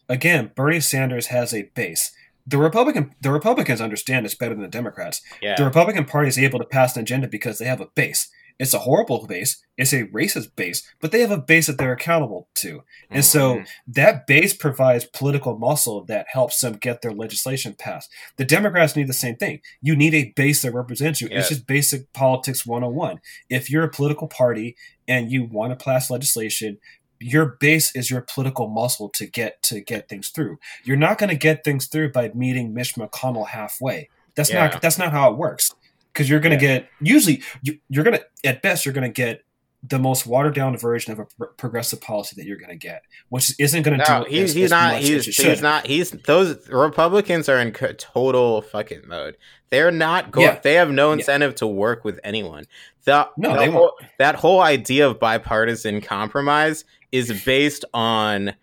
again, Bernie Sanders has a base. The Republican the Republicans understand this better than the Democrats. Yeah. The Republican Party is able to pass an agenda because they have a base. It's a horrible base. It's a racist base, but they have a base that they're accountable to. And mm-hmm. so that base provides political muscle that helps them get their legislation passed. The Democrats need the same thing. You need a base that represents you. It's just basic politics 101. If you're a political party and you want to pass legislation, your base is your political muscle to get to get things through. You're not going to get things through by meeting Mitch McConnell halfway. That's yeah. not that's not how it works. Because you're going to yeah. get usually you, you're going to at best you're going to get the most watered down version of a pr- progressive policy that you're going to get, which isn't going to no, do. He's, as, he's as not. He's, he's not. He's those Republicans are in total fucking mode. They're not going. Yeah. They have no incentive yeah. to work with anyone. The, no, the whole, that whole idea of bipartisan compromise is based on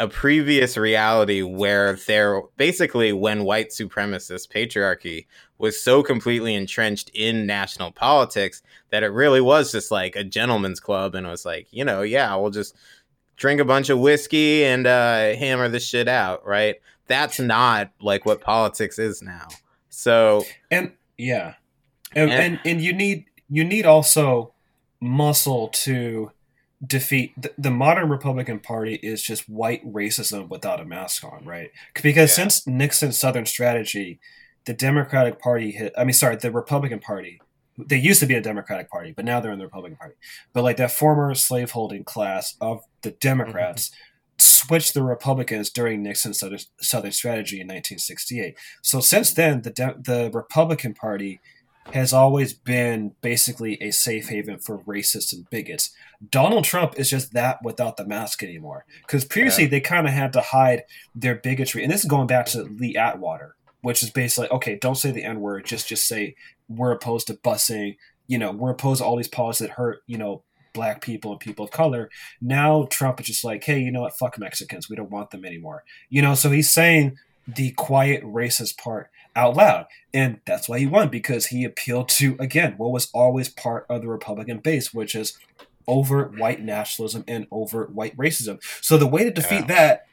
a previous reality where there basically when white supremacist patriarchy was so completely entrenched in national politics that it really was just like a gentleman's club and it was like you know yeah we'll just drink a bunch of whiskey and uh, hammer the shit out right? That's not like what politics is now. So and yeah. And, and, and, and you need you need also muscle to defeat the, the, modern Republican Party is just white racism without a mask on, right? Because yeah. since Nixon's Southern strategy, the Democratic Party hit, I mean, sorry, the Republican Party, they used to be a Democratic Party, but now they're in the Republican Party. But like that former slaveholding class of the Democrats mm-hmm. switched the Republicans during Nixon's Southern, Southern strategy in 1968. So since then, the, the Republican Party has always been basically a safe haven for racists and bigots. Donald Trump is just that without the mask anymore. Because previously yeah. they kind of had to hide their bigotry, and this is going back to Lee Atwater, which is basically okay, don't say the N word, just just say we're opposed to busing. You know, we're opposed to all these policies that hurt. You know, black people and people of color. Now Trump is just like, hey, you know what? Fuck Mexicans. We don't want them anymore. You know, so he's saying the quiet racist part out loud. And that's why he won, because he appealed to, again, what was always part of the Republican base, which is overt white nationalism and overt white racism. So the way to defeat yeah. that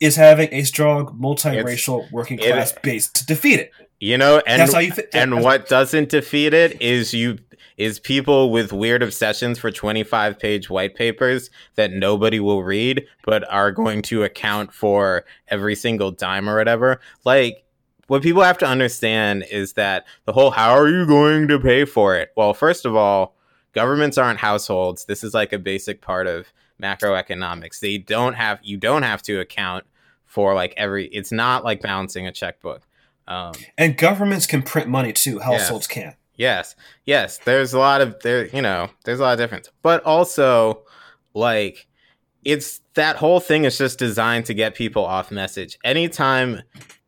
is having a strong multiracial it's, working class it, base to defeat it. You know, and that's how you fi- and what doesn't defeat it is you is people with weird obsessions for 25 page white papers that nobody will read but are going to account for every single dime or whatever. Like what people have to understand is that the whole how are you going to pay for it? Well, first of all, governments aren't households. This is like a basic part of macroeconomics. They don't have you don't have to account for like every it's not like balancing a checkbook. Um, and governments can print money too, households yes, can't. Yes. Yes, there's a lot of there you know, there's a lot of difference. But also like it's that whole thing is just designed to get people off message. Anytime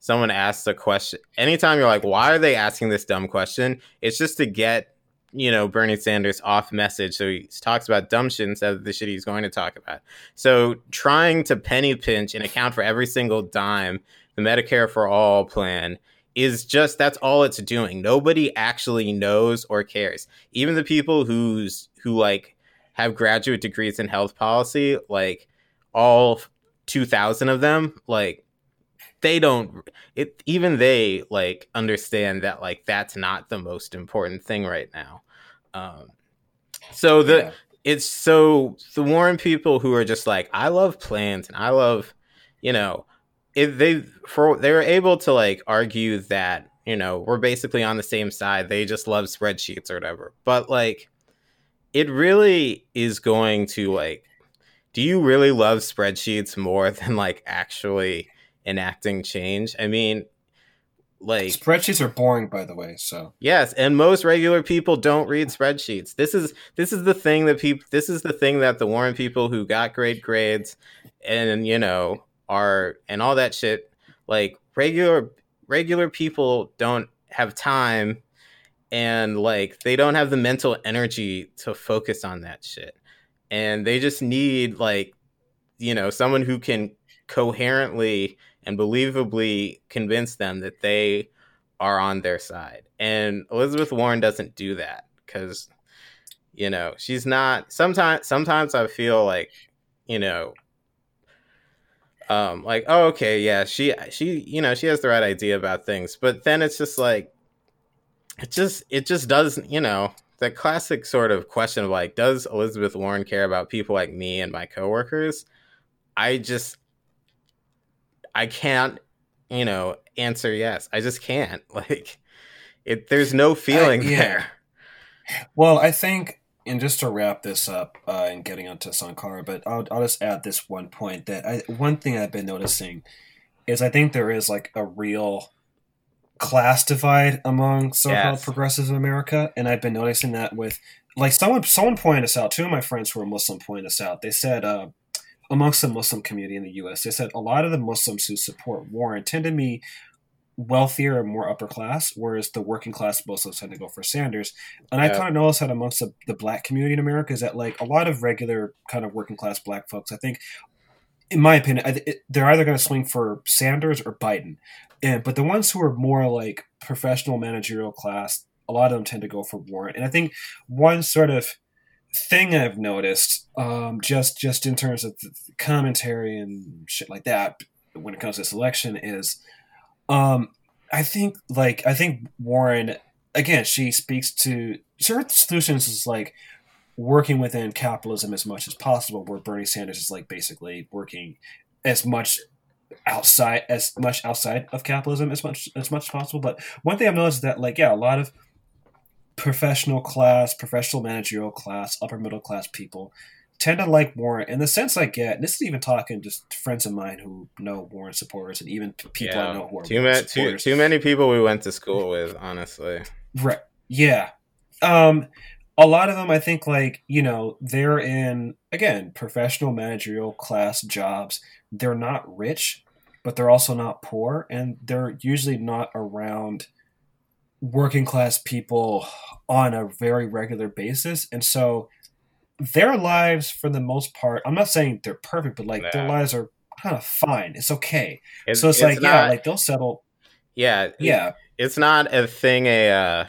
someone asks a question, anytime you're like, why are they asking this dumb question? It's just to get, you know, Bernie Sanders off message. So he talks about dumb shit instead of the shit he's going to talk about. So trying to penny pinch and account for every single dime, the Medicare for All plan is just that's all it's doing. Nobody actually knows or cares. Even the people who's who like have graduate degrees in health policy, like all 2000 of them, like they don't it even they like understand that like that's not the most important thing right now um so the yeah. it's so the warren people who are just like i love plans and i love you know if they for they're able to like argue that you know we're basically on the same side they just love spreadsheets or whatever but like it really is going to like do you really love spreadsheets more than like actually enacting change. I mean, like spreadsheets are boring by the way so. Yes and most regular people don't read spreadsheets. This is this is the thing that people this is the thing that the warren people who got great grades and you know are and all that shit like regular regular people don't have time and like they don't have the mental energy to focus on that shit. And they just need like you know someone who can coherently and believably convince them that they are on their side. And Elizabeth Warren doesn't do that because you know she's not. Sometimes, sometimes I feel like you know, um, like oh okay, yeah, she she you know she has the right idea about things, but then it's just like it just it just doesn't you know the classic sort of question of like does Elizabeth Warren care about people like me and my coworkers? I just I can't, you know, answer yes. I just can't. Like it there's no feeling I, yeah. there. Well, I think and just to wrap this up uh, and getting onto Sankara, but I'll, I'll just add this one point that I, one thing I've been noticing is I think there is like a real class divide among so-called yes. progressives in America, and I've been noticing that with like someone someone pointed us out. Two of my friends who are Muslim pointed us out. They said uh, amongst the Muslim community in the U.S., they said a lot of the Muslims who support Warren tend to be wealthier and more upper class, whereas the working class Muslims tend to go for Sanders. And yeah. I kind of noticed that amongst the, the black community in America is that like a lot of regular kind of working class black folks, I think, in my opinion, it, they're either going to swing for Sanders or Biden. And but the ones who are more like professional managerial class, a lot of them tend to go for Warren. And I think one sort of thing I've noticed, um, just just in terms of commentary and shit like that, when it comes to this election, is um, I think like I think Warren again. She speaks to her solutions is like working within capitalism as much as possible. Where Bernie Sanders is like basically working as much outside as much outside of capitalism as much as much as possible. But one thing I've noticed is that like yeah, a lot of professional class, professional managerial class, upper middle class people tend to like Warren. And the sense I get, this is even talking just friends of mine who know Warren supporters, and even people yeah, I know who are too many too, too many people we went to school with, honestly. Right? Yeah. Um, a lot of them, I think, like you know, they're in again professional managerial class jobs. They're not rich, but they're also not poor, and they're usually not around working class people on a very regular basis, and so their lives for the most part i'm not saying they're perfect but like their lives are kind of fine. It's okay. It's, so it's, it's like not, yeah like they'll settle yeah. Yeah. It's not a thing a uh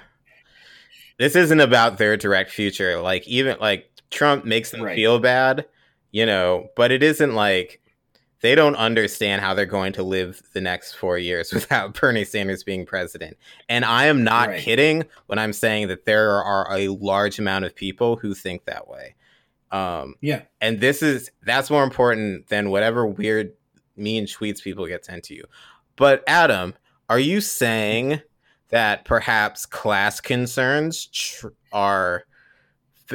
this isn't about their direct future. Like even like trump makes them right. feel bad you know but it isn't like they don't understand how they're going to live the next four years without Bernie Sanders being president. And I am not right. kidding when I'm saying that there are a large amount of people who think that way. Um, yeah. And this is that's more important than whatever weird mean tweets people get sent to you. But Adam, are you saying that perhaps class concerns tr- are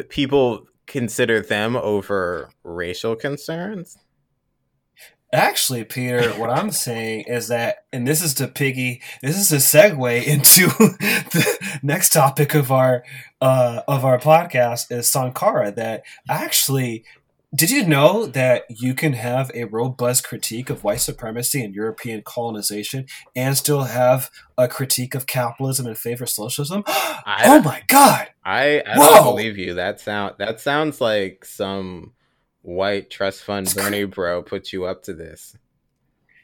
people consider them over racial concerns? Actually, Peter, what I'm saying is that, and this is to piggy, this is a segue into the next topic of our uh, of our podcast is Sankara. That actually, did you know that you can have a robust critique of white supremacy and European colonization and still have a critique of capitalism in favor of socialism? I, oh my god! I, I don't believe you. That sound that sounds like some white trust fund Bernie bro put you up to this.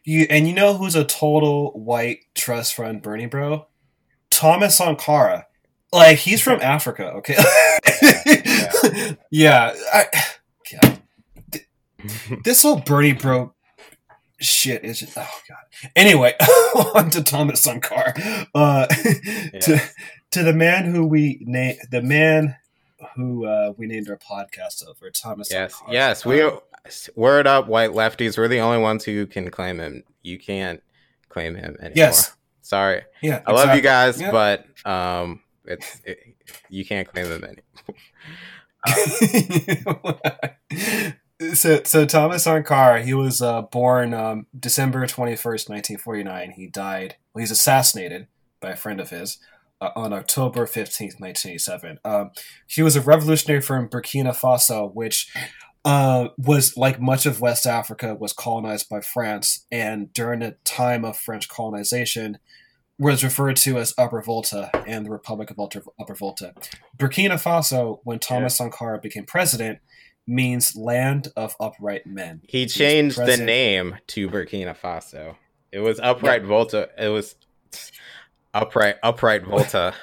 You and you know who's a total white trust fund Bernie bro? Thomas Sankara. Like he's from Africa, okay? yeah, yeah. I, yeah. This whole Bernie bro shit is just oh god. Anyway, on to Thomas Sankara. Uh, yeah. to to the man who we name the man who uh, we named our podcast over, Thomas. Yes, yes. We um, word up, white lefties. We're the only ones who can claim him. You can't claim him anymore. Yes. Sorry. Yeah. I exactly. love you guys, yeah. but um, it's it, you can't claim him anymore. so, so Thomas Sankara, he was uh, born um, December twenty first, nineteen forty nine. He died. Well, he's assassinated by a friend of his uh, on October 15th, 1987. Um, he was a revolutionary from Burkina Faso, which uh, was, like much of West Africa, was colonized by France, and during the time of French colonization, was referred to as Upper Volta and the Republic of Upper Volta. Burkina Faso, when Thomas yeah. Sankara became president, means land of upright men. He changed the name to Burkina Faso. It was Upright yeah. Volta. It was upright upright Volta.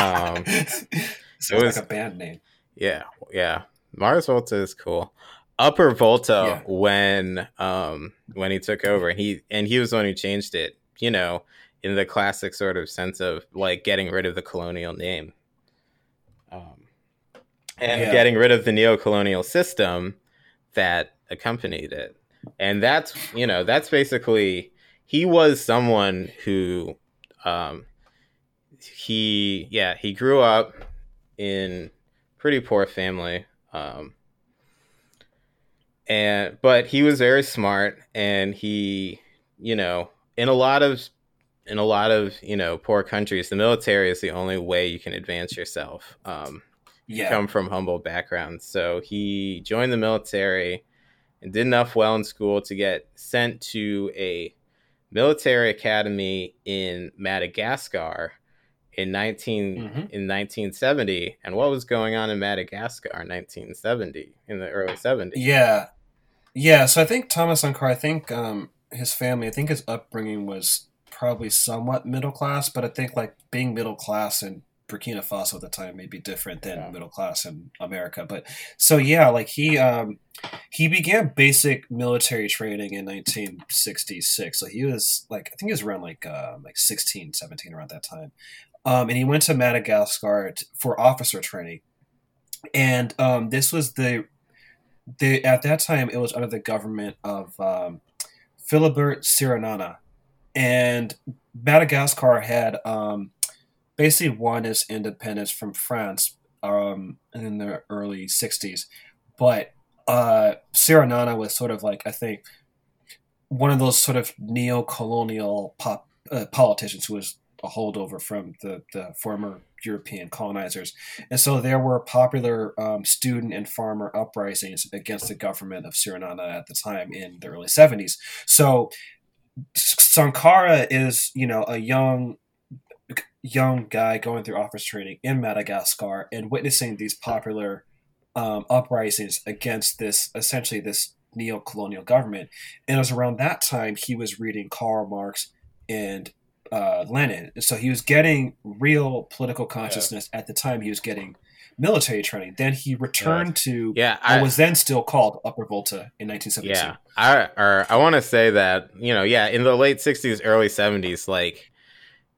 um, so it was like a band name. Yeah, yeah. Mars Volta is cool. Upper Volta yeah. when um when he took over, he and he was the one who changed it. You know, in the classic sort of sense of like getting rid of the colonial name, um, and yeah. getting rid of the neo-colonial system that accompanied it. And that's you know that's basically he was someone who um, he yeah he grew up in pretty poor family. Um, and but he was very smart, and he, you know, in a lot of in a lot of you know poor countries, the military is the only way you can advance yourself. Um, yeah. come from humble backgrounds, so he joined the military and did enough well in school to get sent to a military academy in Madagascar in 19 mm-hmm. in 1970 and what was going on in Madagascar in 1970 in the early 70s yeah. Yeah so I think Thomas Sankara I think um, his family I think his upbringing was probably somewhat middle class but I think like being middle class in Burkina Faso at the time may be different than yeah. middle class in America but so yeah like he um he began basic military training in 1966 so he was like i think he was around like uh, like 16 17 around that time um, and he went to madagascar for officer training and um, this was the the at that time it was under the government of um, philibert tsiranana and madagascar had um, basically won its independence from france um, in the early 60s but uh, Tsiranana was sort of like I think one of those sort of neo-colonial pop, uh, politicians who was a holdover from the, the former European colonizers. And so there were popular um, student and farmer uprisings against the government of Tsiranana at the time in the early 70s. So Sankara is, you know, a young young guy going through office training in Madagascar and witnessing these popular um, uprisings against this essentially this neo-colonial government. And it was around that time he was reading Karl Marx and uh, Lenin. So he was getting real political consciousness yeah. at the time he was getting military training. Then he returned to yeah, I, what was then still called Upper Volta in 1972. Yeah, I I want to say that you know, yeah, in the late 60s, early 70s, like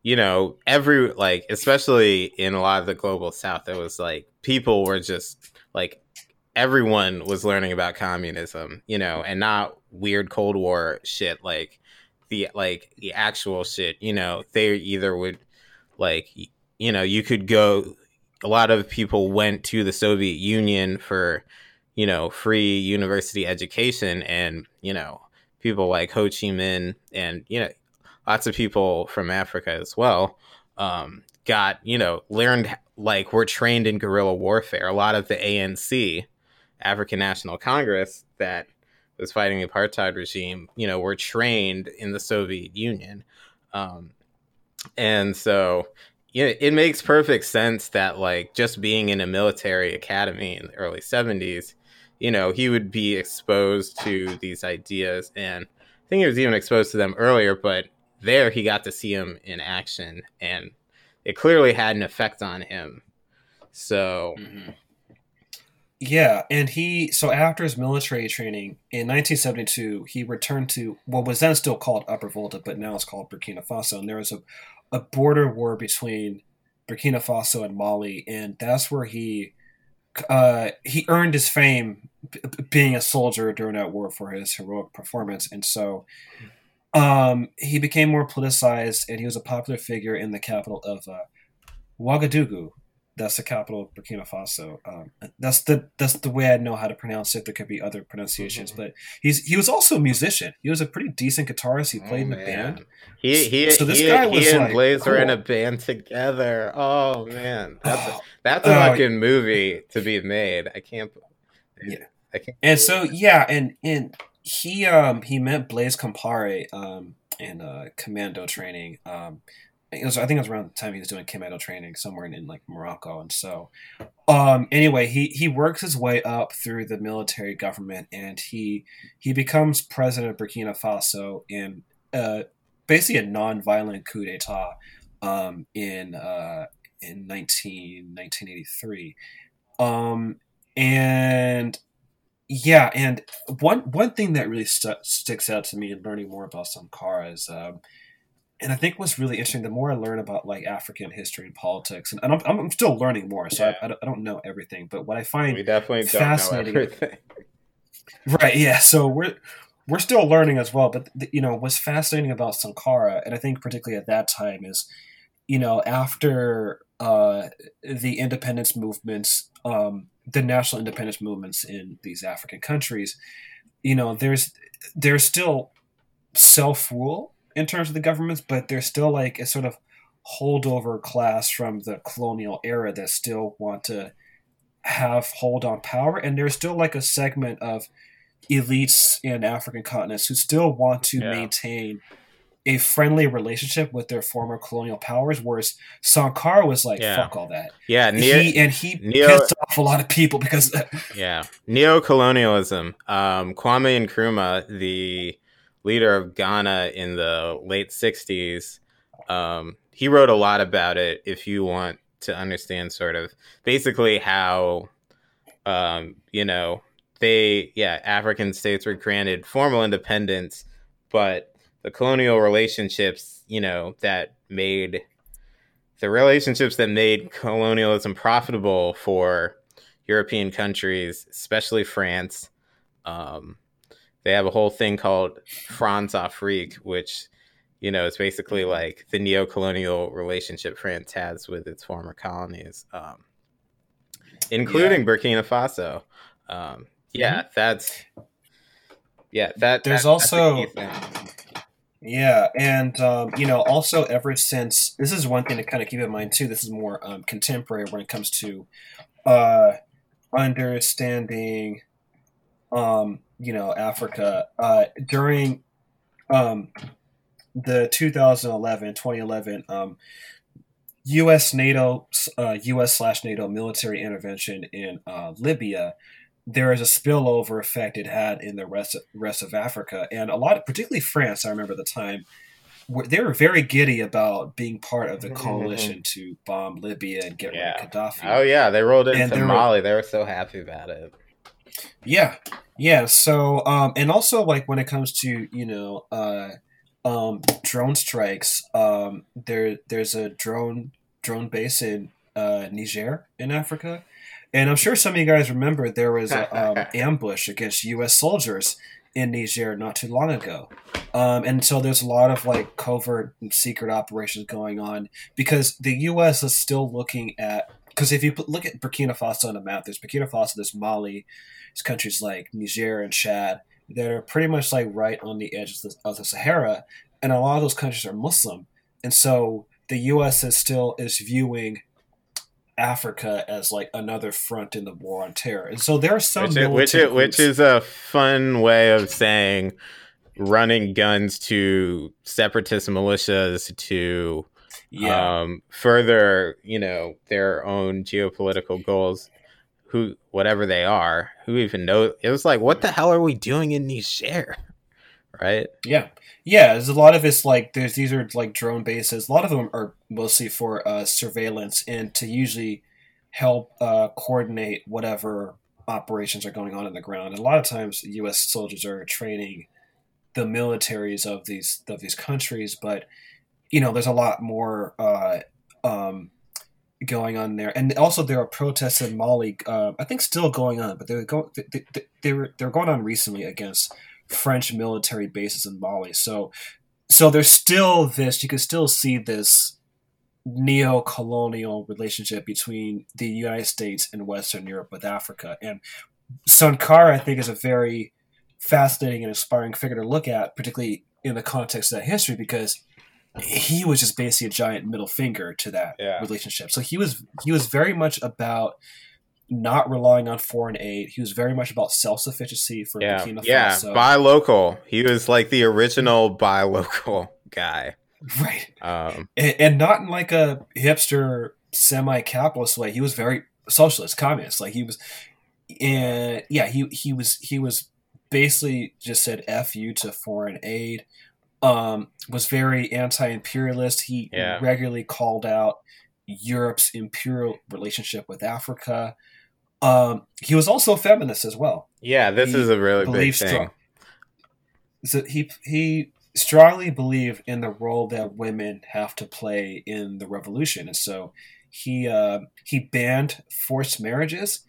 you know, every like, especially in a lot of the global South, it was like people were just like everyone was learning about communism, you know, and not weird Cold War shit like the like the actual shit, you know, they either would like you know, you could go a lot of people went to the Soviet Union for, you know, free university education and, you know, people like Ho Chi Minh and, you know, lots of people from Africa as well um, got, you know, learned like were trained in guerrilla warfare. A lot of the ANC, African National Congress, that was fighting the apartheid regime, you know, were trained in the Soviet Union. Um, and so you know, it makes perfect sense that like just being in a military academy in the early 70s, you know, he would be exposed to these ideas and I think he was even exposed to them earlier, but there he got to see him in action and it clearly had an effect on him. So, mm-hmm. yeah, and he so after his military training in 1972, he returned to what was then still called Upper Volta, but now it's called Burkina Faso, and there was a a border war between Burkina Faso and Mali, and that's where he uh, he earned his fame b- being a soldier during that war for his heroic performance, and so um, he became more politicized, and he was a popular figure in the capital of uh, Ouagadougou. That's the capital of Burkina Faso. Um, that's the that's the way I know how to pronounce it. There could be other pronunciations, mm-hmm. but he's he was also a musician. He was a pretty decent guitarist. He played oh, in a oh, band. He he so this he, guy was he and like, Blaise cool. were in a band together. Oh man, that's a, that's a uh, fucking movie to be made. I can't. Yeah. I can't and so yeah, and and he um he met Blaise Compaoré um in uh, commando training. Um, it was I think it was around the time he was doing commando training somewhere in, in like Morocco, and so um anyway he he works his way up through the military government, and he he becomes president of Burkina Faso in uh basically a non-violent coup d'état um in uh in 19, 1983 um and yeah, and one one thing that really st- sticks out to me in learning more about Sankara is, um, and I think what's really interesting, the more I learn about like African history and politics, and, and I'm, I'm still learning more, so yeah. I, I, don't, know everything, but what I find we definitely fascinating, don't know everything. right? Yeah, so we're we're still learning as well, but the, you know what's fascinating about Sankara, and I think particularly at that time is you know, after uh, the independence movements, um, the national independence movements in these African countries, you know, there's there's still self rule in terms of the governments, but there's still like a sort of holdover class from the colonial era that still want to have hold on power, and there's still like a segment of elites in African continents who still want to yeah. maintain a friendly relationship with their former colonial powers, whereas Sankara was like, yeah. "Fuck all that." Yeah, neo, he, and he neo, pissed off a lot of people because. yeah, neo-colonialism. Um, Kwame Nkrumah, the leader of Ghana in the late '60s, um, he wrote a lot about it. If you want to understand, sort of, basically how, um, you know, they, yeah, African states were granted formal independence, but the colonial relationships, you know, that made the relationships that made colonialism profitable for European countries, especially France. Um, they have a whole thing called Françafrique, which you know is basically like the neo-colonial relationship France has with its former colonies, um, including yeah. Burkina Faso. Um, yeah, mm-hmm. that's yeah. That there's that, also yeah, and um, you know, also ever since this is one thing to kind of keep in mind too. This is more um, contemporary when it comes to uh, understanding, um, you know, Africa uh, during um, the 2011 2011 um, U.S. NATO uh, U.S. slash NATO military intervention in uh, Libya there is a spillover effect it had in the rest of, rest of Africa, and a lot, of, particularly France. I remember the time they were very giddy about being part of the mm-hmm. coalition to bomb Libya and get yeah. rid of Gaddafi. Oh yeah, they rolled into Mali. Were, they were so happy about it. Yeah, yeah. So, um, and also like when it comes to you know, uh, um, drone strikes, um, there there's a drone drone base in uh, Niger in Africa and I'm sure some of you guys remember there was an um, ambush against U.S. soldiers in Niger not too long ago. Um, and so there's a lot of like covert and secret operations going on because the U.S. is still looking at because if you look at Burkina Faso on the map, there's Burkina Faso, there's Mali, there's countries like Niger and Chad that are pretty much like right on the edge of the, of the Sahara, and a lot of those countries are Muslim, and so the U.S. is still is viewing Africa as like another front in the war on terror. And so there are some which, which, is, which is a fun way of saying running guns to separatist militias to yeah. um, further, you know, their own geopolitical goals. Who, whatever they are, who even know? It was like, what the hell are we doing in Niger? Right? Yeah, yeah, there's a lot of it's like there's these are like drone bases. A lot of them are mostly for uh, surveillance and to usually help uh, coordinate whatever operations are going on in the ground. And a lot of times, U.S. soldiers are training the militaries of these of these countries, but you know, there's a lot more uh, um, going on there. And also, there are protests in Mali. Uh, I think still going on, but they're going they, they, they were they're going on recently against French military bases in Mali. So so there's still this you can still see this neo-colonial relationship between the United States and Western Europe with Africa. And Sankara, I think, is a very fascinating and inspiring figure to look at, particularly in the context of that history, because he was just basically a giant middle finger to that yeah. relationship. So he was he was very much about not relying on foreign aid. He was very much about self sufficiency for yeah. Burkina Faso. Yeah, buy local. He was like the original buy local guy. Right. Um, and, and not in like a hipster semi capitalist way. He was very socialist, communist. Like he was and yeah, he he was he was basically just said F you to foreign aid. Um, was very anti imperialist. He yeah. regularly called out Europe's imperial relationship with Africa. Um, he was also a feminist as well. Yeah, this he is a really big thing. Strong, so he he strongly believed in the role that women have to play in the revolution, and so he uh, he banned forced marriages.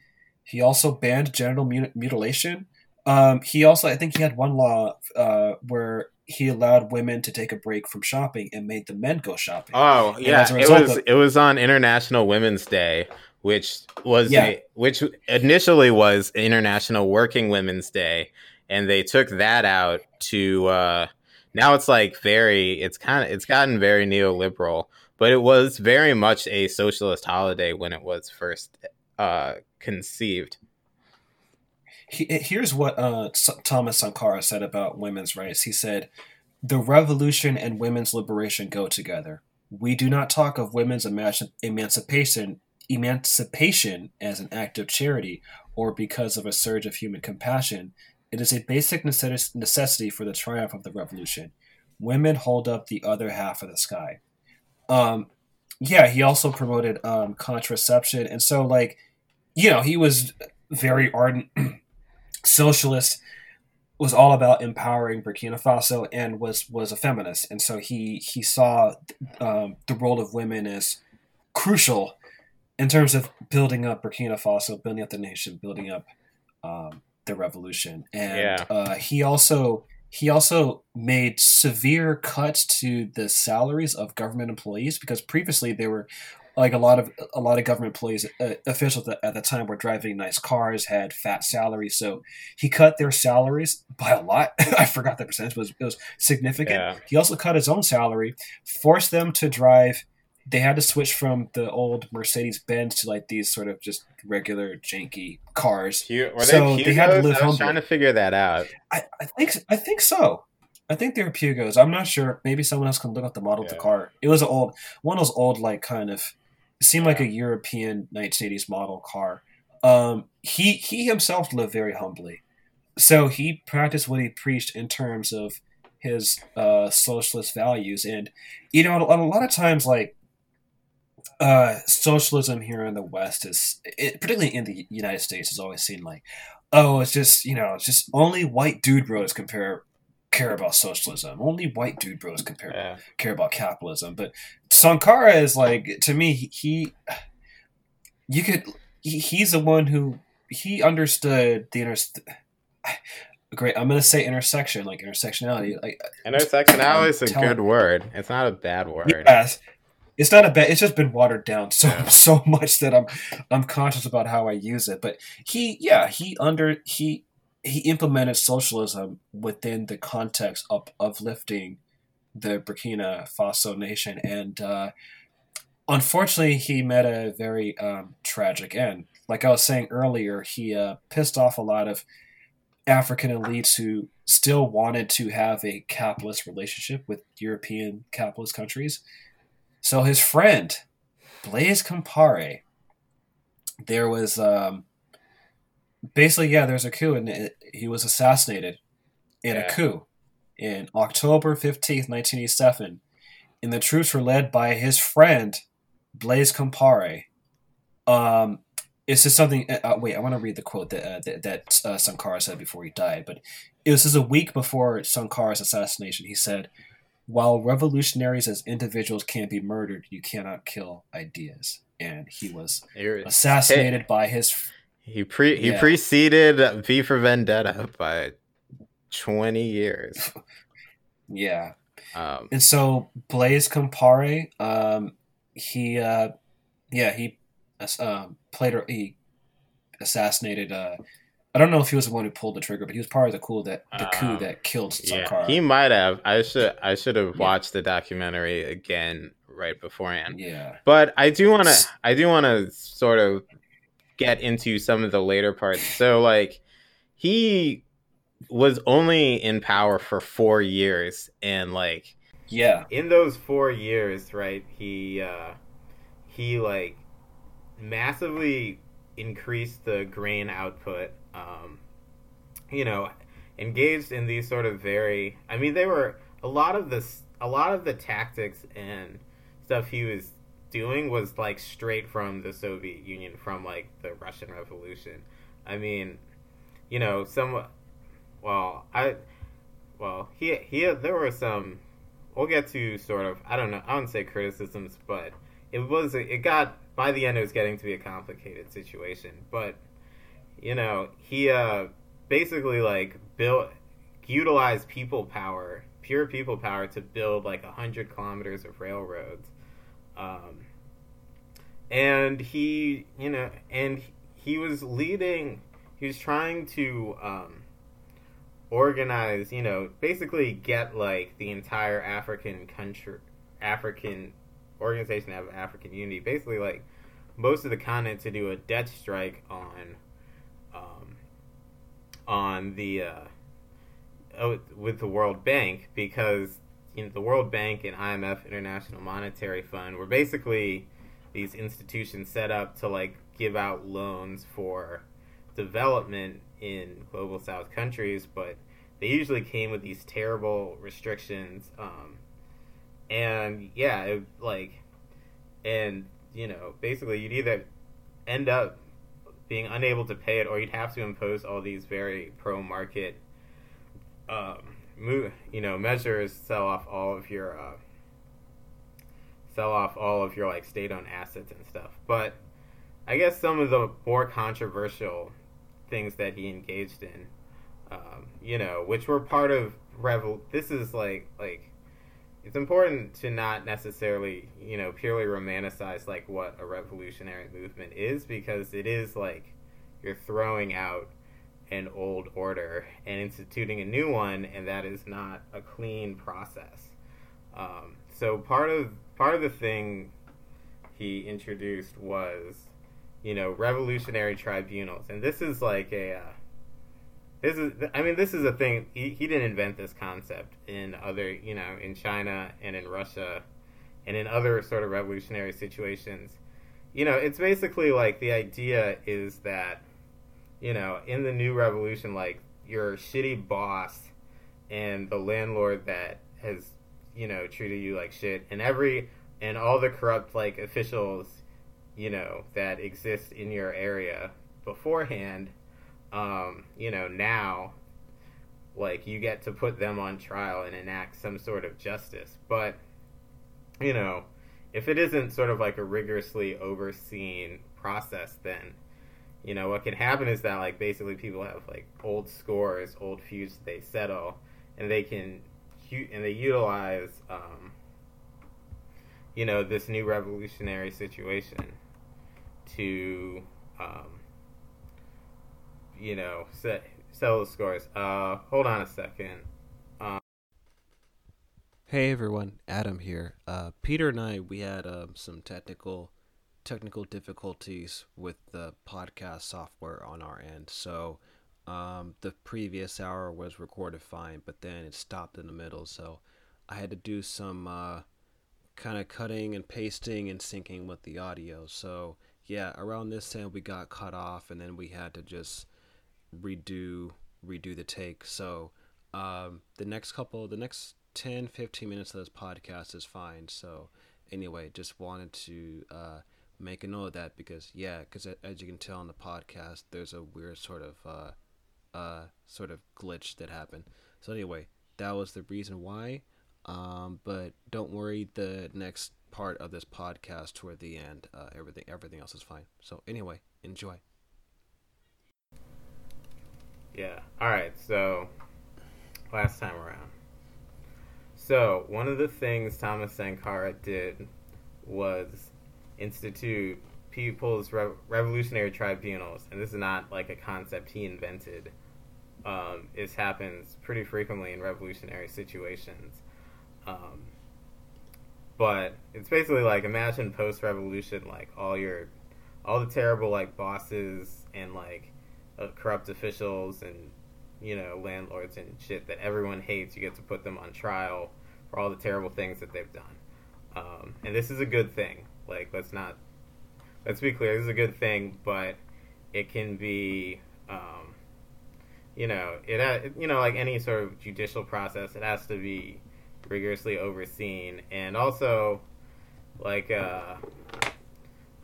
He also banned genital mutilation. Um, he also, I think, he had one law uh, where he allowed women to take a break from shopping and made the men go shopping. Oh yeah, it was of, it was on International Women's Day, which was yeah. a, which initially was International Working Women's Day, and they took that out to uh, now it's like very it's kind of it's gotten very neoliberal, but it was very much a socialist holiday when it was first uh, conceived. Here's what uh, Thomas Sankara said about women's rights. He said, "The revolution and women's liberation go together. We do not talk of women's emancipation emancipation as an act of charity or because of a surge of human compassion. It is a basic necessity for the triumph of the revolution. Women hold up the other half of the sky." Um, yeah, he also promoted um, contraception, and so like, you know, he was very ardent socialist was all about empowering Burkina Faso and was was a feminist, and so he he saw um, the role of women as crucial in terms of building up Burkina Faso, building up the nation, building up um, the revolution, and yeah. uh, he also he also made severe cuts to the salaries of government employees because previously they were like a lot of a lot of government employees uh, officials at, the time were driving nice cars had fat salaries so he cut their salaries by a lot i forgot the percentage was it was significant yeah. he also cut his own salary forced them to drive they had to switch from the old mercedes benz to like these sort of just regular janky cars so they, they had to live i was trying to figure that out I, I think i think so I think they were Pugos. I'm not sure. Maybe someone else can look up the model yeah. of the car. It was an old, one of those old, like kind of seemed like a European 1980s model car. Um, he he himself lived very humbly, so he practiced what he preached in terms of his uh, socialist values. And you know, a lot of times, like uh, socialism here in the West is, it, particularly in the United States, has always seen like, oh, it's just you know, it's just only white dude bros compare care about socialism. Only white dude bros care yeah. care about capitalism. But Sankara is like to me he you could he, he's the one who he understood the inter great i'm gonna say intersection like intersectionality like intersectionality is a good word it's not a bad word yes it's not a bad it's just been watered down so so much that i'm i'm conscious about how i use it but he yeah he under he he implemented socialism within the context of uplifting the Burkina Faso nation, and uh, unfortunately, he met a very um, tragic end. Like I was saying earlier, he uh, pissed off a lot of African elites who still wanted to have a capitalist relationship with European capitalist countries. So his friend, Blaise Compaore, there was um, basically, yeah, there's a coup, and it, he was assassinated in yeah. a coup in October 15th, 1987. And the troops were led by his friend, Blaise Compaore. Um, it's just something. Uh, uh wait, I want to read the quote that uh, that, that uh, Sankara said before he died. But it was just a week before Sankara's assassination. He said, "While revolutionaries as individuals can't be murdered, you cannot kill ideas." And he was assassinated hey. by his he pre he yeah. preceded V for Vendetta by twenty years. yeah. Um, and so Blaise Compaore, um, he uh, yeah he uh, played or he assassinated. Uh, I don't know if he was the one who pulled the trigger, but he was part of the coup that the coup um, that killed Sankara. Yeah, he might have. I should I should have yeah. watched the documentary again right beforehand. Yeah. But I do want to I do want to sort of get into some of the later parts. So like he was only in power for 4 years and like yeah. In those 4 years, right? He uh he like massively increased the grain output um you know engaged in these sort of very I mean they were a lot of this a lot of the tactics and stuff he was doing was like straight from the Soviet Union, from like the Russian Revolution. I mean, you know, some. Well, I. Well, he he. There were some. We'll get to sort of. I don't know. I wouldn't say criticisms, but it was. It got by the end. It was getting to be a complicated situation, but you know, he uh basically like built utilized people power pure people power to build like a hundred kilometers of railroads. Um, and he, you know, and he was leading. He was trying to um, organize, you know, basically get like the entire African country, African organization of African unity, basically like most of the continent to do a debt strike on, um, on the uh, oh, with the World Bank because you know the World Bank and IMF International Monetary Fund were basically these institutions set up to like give out loans for development in global south countries but they usually came with these terrible restrictions um, and yeah it, like and you know basically you'd either end up being unable to pay it or you'd have to impose all these very pro market um, you know measures sell off all of your uh, sell off all of your like state-owned assets and stuff. But I guess some of the more controversial things that he engaged in, um, you know, which were part of revol. This is like like it's important to not necessarily you know purely romanticize like what a revolutionary movement is because it is like you're throwing out an old order and instituting a new one, and that is not a clean process. Um, so part of part of the thing he introduced was, you know, revolutionary tribunals, and this is like a. Uh, this is, I mean, this is a thing. He, he didn't invent this concept in other, you know, in China and in Russia, and in other sort of revolutionary situations. You know, it's basically like the idea is that, you know, in the new revolution, like your shitty boss and the landlord that has you know treated you like shit and every and all the corrupt like officials you know that exist in your area beforehand um you know now like you get to put them on trial and enact some sort of justice. But you know if it isn't sort of like a rigorously overseen process then you know what can happen is that like basically people have like old scores old feuds they settle and they can and they utilize um, you know this new revolutionary situation to um, you know set, sell the scores. Uh, hold on a second. Um, hey everyone, Adam here. Uh, Peter and I we had um, some technical technical difficulties with the podcast software on our end, so um, the previous hour was recorded fine, but then it stopped in the middle, so I had to do some uh, kind of cutting and pasting and syncing with the audio. So yeah, around this end we got cut off, and then we had to just redo redo the take. So um, the next couple, the next 10, 15 minutes of this podcast is fine. So anyway, just wanted to uh, make a note of that because yeah, because as you can tell on the podcast, there's a weird sort of uh, uh, sort of glitch that happened. So anyway, that was the reason why. Um, but don't worry, the next part of this podcast toward the end, uh, everything everything else is fine. So anyway, enjoy. Yeah. All right. So last time around. So one of the things Thomas Sankara did was institute people's Re- revolutionary tribunals, and this is not like a concept he invented um, happens pretty frequently in revolutionary situations. Um, but it's basically like imagine post revolution, like all your, all the terrible like bosses and like uh, corrupt officials and you know landlords and shit that everyone hates. You get to put them on trial for all the terrible things that they've done. Um, and this is a good thing. Like let's not, let's be clear. This is a good thing, but it can be. Um, you know, it you know like any sort of judicial process, it has to be rigorously overseen, and also like uh,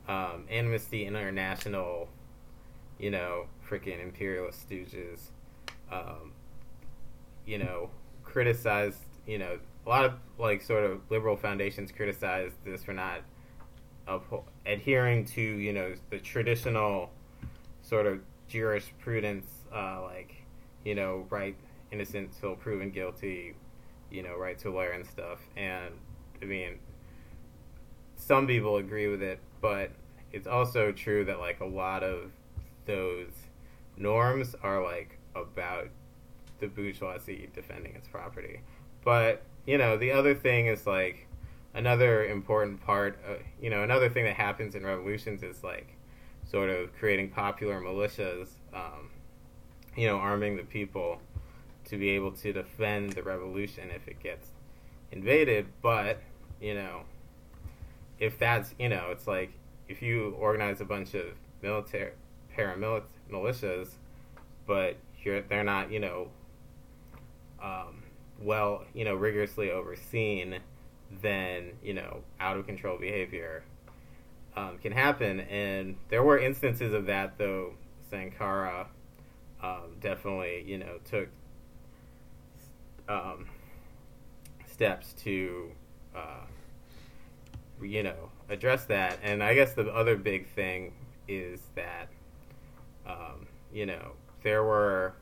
um, Amnesty International, you know, freaking imperialist stooges, um, you know, criticized, you know, a lot of like sort of liberal foundations criticized this for not adhering to you know the traditional sort of jurisprudence uh, like you know, right innocent till proven guilty, you know, right to a lawyer and stuff. And I mean, some people agree with it, but it's also true that like a lot of those norms are like about the bourgeoisie defending its property. But you know, the other thing is like another important part. Of, you know, another thing that happens in revolutions is like sort of creating popular militias. Um, you know, arming the people to be able to defend the revolution if it gets invaded. But you know, if that's you know, it's like if you organize a bunch of military paramilitary militias, but they're not you know um, well you know rigorously overseen, then you know out of control behavior um, can happen. And there were instances of that though. Sankara um, definitely you know took um, steps to uh, you know address that. And I guess the other big thing is that um, you know there were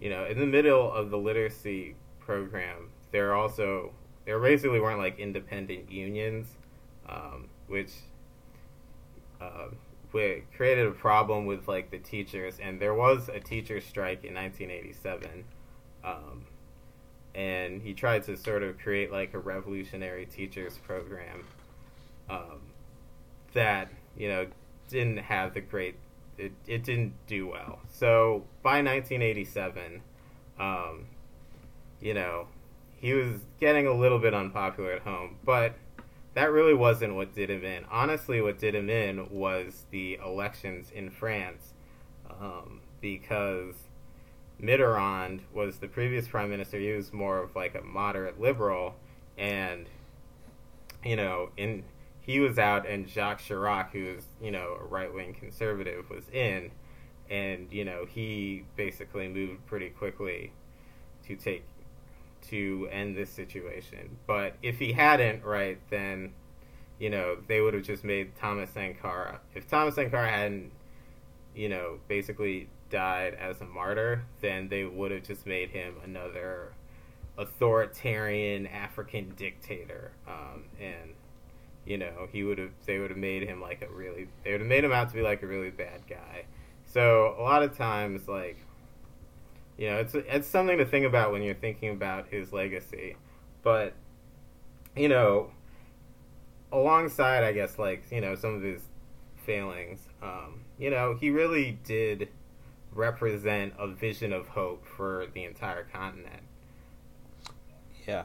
you know in the middle of the literacy program there also there basically weren't like independent unions um, which uh, created a problem with like the teachers and there was a teacher strike in 1987 um, and he tried to sort of create like a revolutionary teachers program um, that you know didn't have the great it, it didn't do well so by 1987 um, you know he was getting a little bit unpopular at home but that really wasn't what did him in honestly what did him in was the elections in france um, because Mitterrand was the previous prime minister. He was more of like a moderate liberal, and you know, in he was out, and Jacques Chirac, who was you know a right wing conservative, was in, and you know he basically moved pretty quickly to take to end this situation. But if he hadn't, right, then you know they would have just made Thomas Sankara. If Thomas Sankara hadn't, you know, basically died as a martyr, then they would have just made him another authoritarian African dictator. Um, and you know, he would have they would have made him like a really they would have made him out to be like a really bad guy. So a lot of times, like, you know, it's it's something to think about when you're thinking about his legacy. But you know, alongside, I guess, like you know, some of his failings, um, you know, he really did represent a vision of hope for the entire continent. Yeah.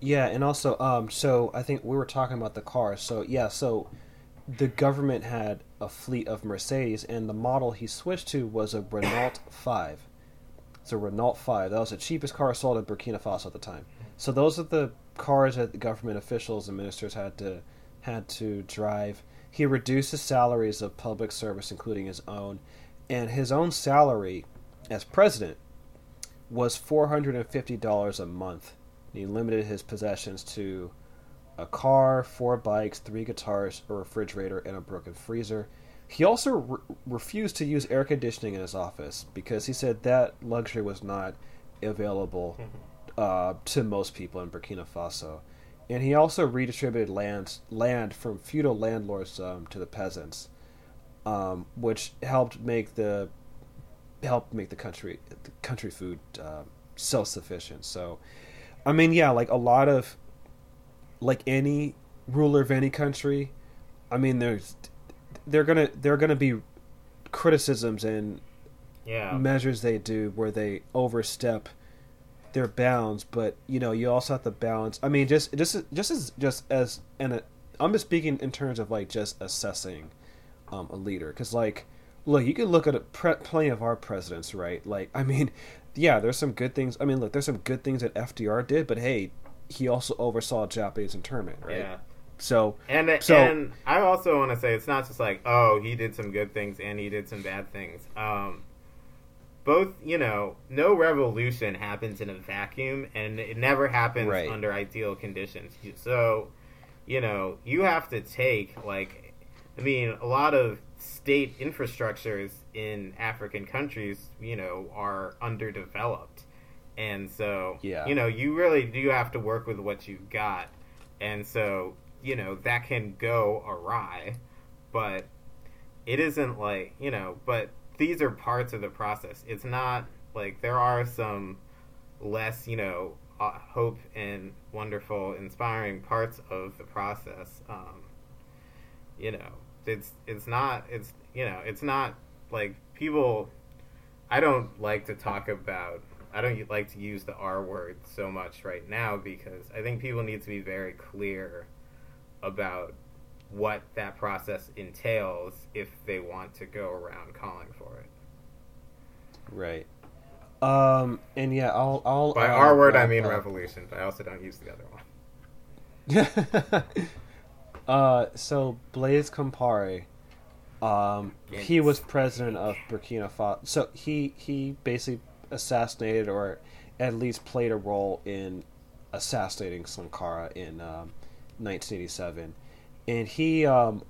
Yeah, and also, um, so I think we were talking about the cars. So yeah, so the government had a fleet of Mercedes, and the model he switched to was a Renault Five. It's a Renault Five. That was the cheapest car sold in Burkina Faso at the time. So those are the cars that the government officials and ministers had to had to drive. He reduced the salaries of public service, including his own, and his own salary as president was $450 a month. He limited his possessions to a car, four bikes, three guitars, a refrigerator, and a broken freezer. He also re- refused to use air conditioning in his office because he said that luxury was not available mm-hmm. uh, to most people in Burkina Faso. And he also redistributed land, land from feudal landlords um, to the peasants um, which helped make the helped make the country the country food uh, self sufficient. So, I mean, yeah, like a lot of like any ruler of any country, I mean, there's they're gonna they're gonna be criticisms and yeah. measures they do where they overstep their bounds but you know you also have to balance i mean just just just as just as and i'm just speaking in terms of like just assessing um, a leader. Because like, look, you can look at a pre- plenty of our presidents, right? Like, I mean, yeah, there's some good things. I mean, look, there's some good things that FDR did, but hey, he also oversaw Japanese internment, right? Yeah. So and so, and I also want to say it's not just like oh he did some good things and he did some bad things. Um, both you know no revolution happens in a vacuum and it never happens right. under ideal conditions. So you know you have to take like I mean, a lot of state infrastructures in African countries, you know, are underdeveloped. and so yeah. you know you really do have to work with what you've got, and so you know that can go awry, but it isn't like you know, but these are parts of the process. It's not like there are some less you know uh, hope and wonderful, inspiring parts of the process. Um, you know, it's it's not it's you know it's not like people. I don't like to talk about. I don't like to use the R word so much right now because I think people need to be very clear about what that process entails if they want to go around calling for it. Right. Um, and yeah, I'll, I'll by I'll, R word I I'll- mean I'll- revolution, but I also don't use the other one. uh, so Blaise Compaore, um, he was president of Burkina Faso. So he he basically assassinated or at least played a role in assassinating Sankara in um, 1987, and he um,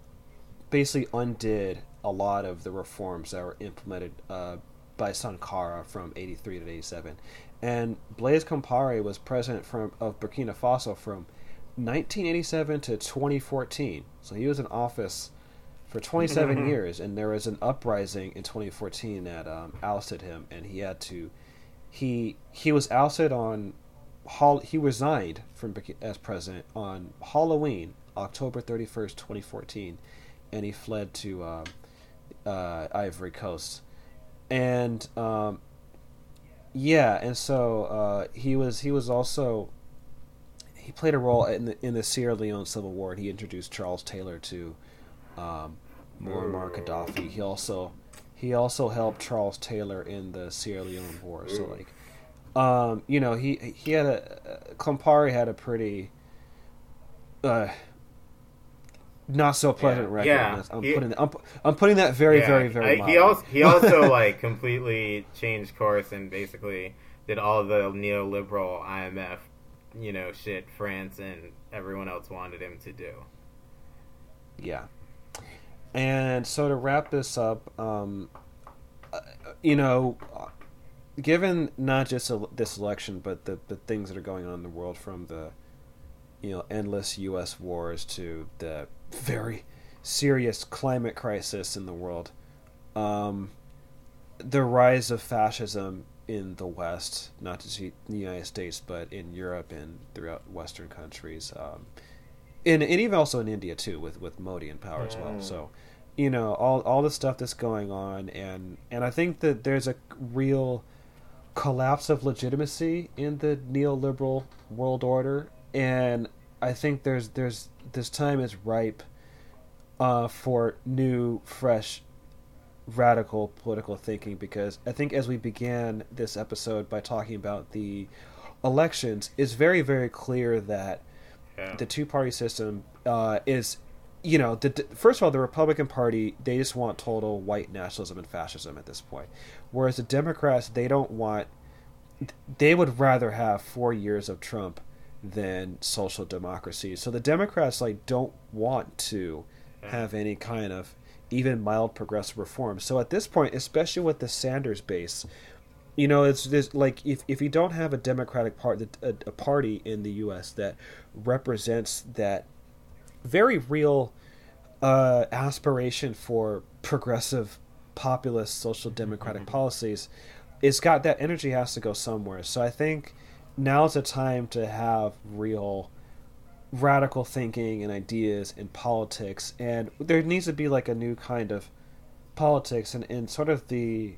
basically undid a lot of the reforms that were implemented uh, by Sankara from 83 to 87. And Blaise Compaore was president from of Burkina Faso from 1987 to 2014. So he was in office for 27 years, and there was an uprising in 2014 that um, ousted him, and he had to. He he was ousted on. He resigned from as president on Halloween, October 31st, 2014, and he fled to um, uh, Ivory Coast, and um, yeah, and so uh, he was he was also he played a role in the in the Sierra Leone Civil War. and He introduced Charles Taylor to um, Muammar Gaddafi. He also he also helped Charles Taylor in the Sierra Leone War. So like, um, you know, he he had a Compaore had a pretty uh, not so pleasant Yeah. record. Yeah. I'm He- putting that, I'm, I'm putting that very Yeah, very very. I- he also he also like completely changed course and basically did all the neoliberal IMF, you know, shit France and everyone else wanted him to do. Yeah. And so to wrap this up, um, uh, you know, given not just this election, but the, the things that are going on in the world from the, you know, endless U.S. wars to the very serious climate crisis in the world, um, the rise of fascism in the West, not just in the United States, but in Europe and throughout Western countries, um, and, and even also in India too, with with Modi in power as well. Mm. So, you know, all all the stuff that's going on, and and I think that there's a real collapse of legitimacy in the neoliberal world order, and I think there's there's this time is ripe uh, for new, fresh, radical political thinking because I think as we began this episode by talking about the elections, it's very very clear that Yeah. the two party system uh, is, you know, the, first of all, the Republican Party they just want total white nationalism and fascism at this point, whereas the Democrats they don't want, they would rather have four years of Trump than social democracy. So the Democrats like don't want to have any kind of even mild progressive reform. So at this point, especially with the Sanders base, you know, it's this like if, if you don't have a Democratic part a, a party in the U.S. that represents that very real uh, aspiration for progressive, populist, social democratic policies, it's got that energy has to go somewhere. So I think now's the time to have real radical thinking and ideas in politics and there needs to be like a new kind of politics and, and sort of the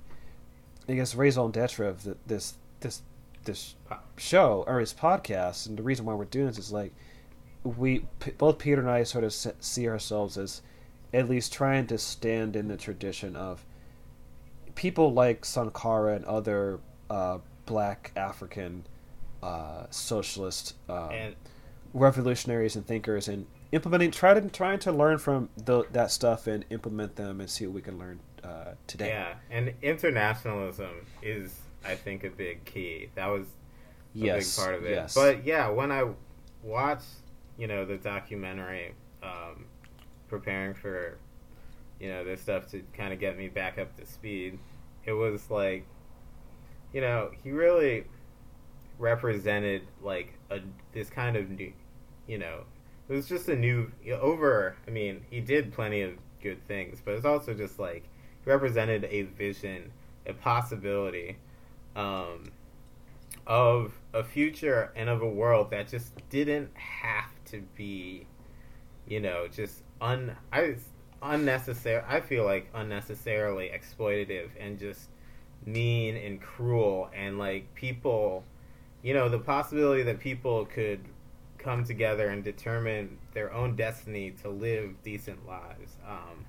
I guess raison d'etre of the, this this this show or his podcast, and the reason why we're doing this is like we both Peter and I sort of see ourselves as at least trying to stand in the tradition of people like Sankara and other uh, Black African uh, socialist um, And revolutionaries and thinkers, and implementing try to trying to learn from the, that stuff and implement them and see what we can learn uh, today. yeah, and internationalism is I think a big key. That was a Yes, big part of it. yes. But yeah, when I watched, you know, the documentary, um, preparing for, you know, this stuff to kind of get me back up to speed, it was like, you know, he really, represented like a this kind of new, you know, it was just a new over. I mean, he did plenty of good things, but it's also just like he represented a vision, a possibility, um, of a future and of a world that just didn't have to be, you know, just un I unnecessary. I feel like unnecessarily exploitative and just mean and cruel and like people you know the possibility that people could come together and determine their own destiny to live decent lives um,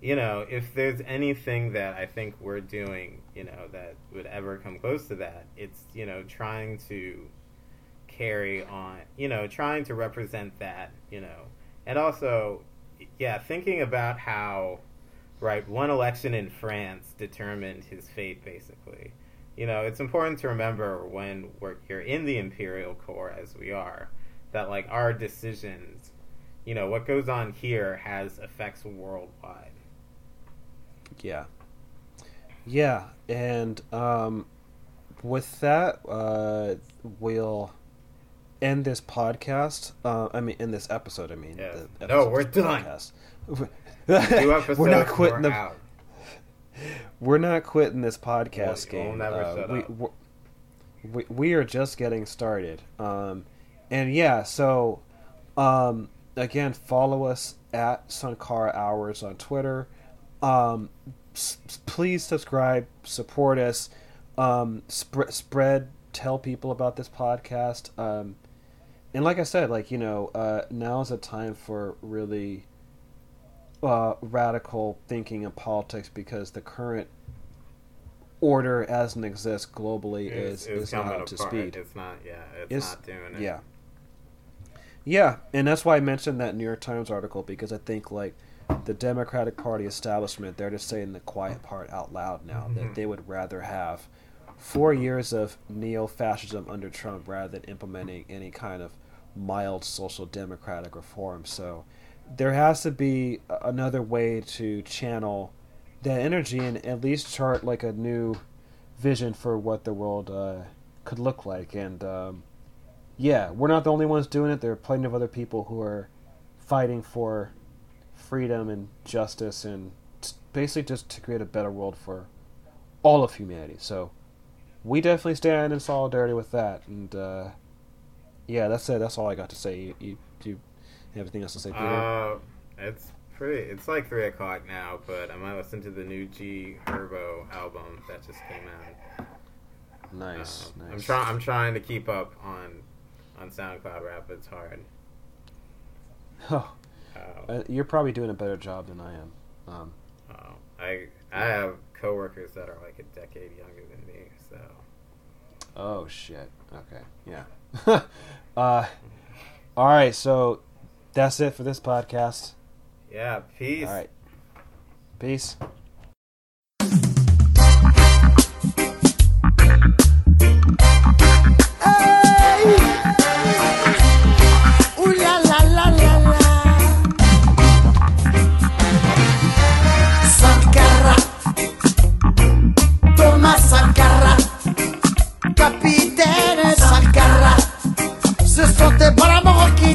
you know if there's anything that i think we're doing you know that would ever come close to that it's you know trying to carry on you know trying to represent that you know and also yeah thinking about how right? One election in France determined his fate, basically. You know, it's important to remember when we're you're in the imperial core, as we are, that like our decisions, you know, what goes on here has effects worldwide. Yeah. Yeah, and um, with that, uh, we'll end this podcast. Uh, I mean, in this episode. I mean, yes. no, we're done. we're not quitting the. Out. We're not quitting this podcast we'll, game. We'll uh, we, we, we are just getting started. Um, and yeah, so um, again, follow us at Sankara Hours on Twitter. Um, s- please subscribe, support us, um, sp- spread, tell people about this podcast. Um, and like I said, like you know, uh, now is a time for really uh, radical thinking in politics because the current order as it exists globally is is, not up to speed. It's not, yeah, it's, it's not doing it. Yeah, yeah, and that's why I mentioned that New York Times article because I think like the Democratic Party establishment, they're just saying the quiet part out loud now mm-hmm. that they would rather have four years of neo-fascism under Trump rather than implementing any kind of mild social democratic reform. So there has to be another way to channel that energy and at least chart like a new vision for what the world uh, could look like. And um, yeah, we're not the only ones doing it. There are plenty of other people who are fighting for freedom and justice and basically just to create a better world for all of humanity. So we definitely stand in solidarity with that. And uh, yeah, that's it. That's all I got to say. You, you, you you have anything else to say, Peter? Uh, it's pretty. It's like three o'clock now, but I might listen to the new G Herbo album that just came out. Nice, uh, nice. I'm trying. I'm trying to keep up on on SoundCloud rap. It's hard. Oh, uh, you're probably doing a better job than I am. Um, oh, I I have coworkers that are like a decade younger than me, so. Oh shit. Okay. Yeah. uh, all right. So that's it for this podcast. Yeah, peace. All right. Peace. Capitaine Sankara, ce sont tes bras qui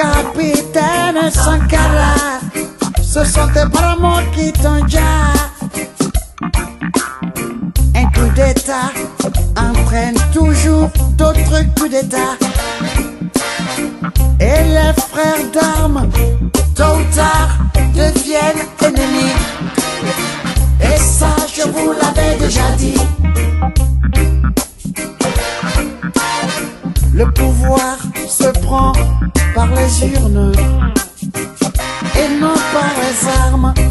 t'engagent. Sankara, ce sont tes bras qui t'ont Un coup d'état entraîne toujours d'autres coups d'état. Et les frères d'armes, tôt ou tard, deviennent ennemis. Et ça, je vous l'avais déjà dit. Le pouvoir se prend par les urnes et non par les armes.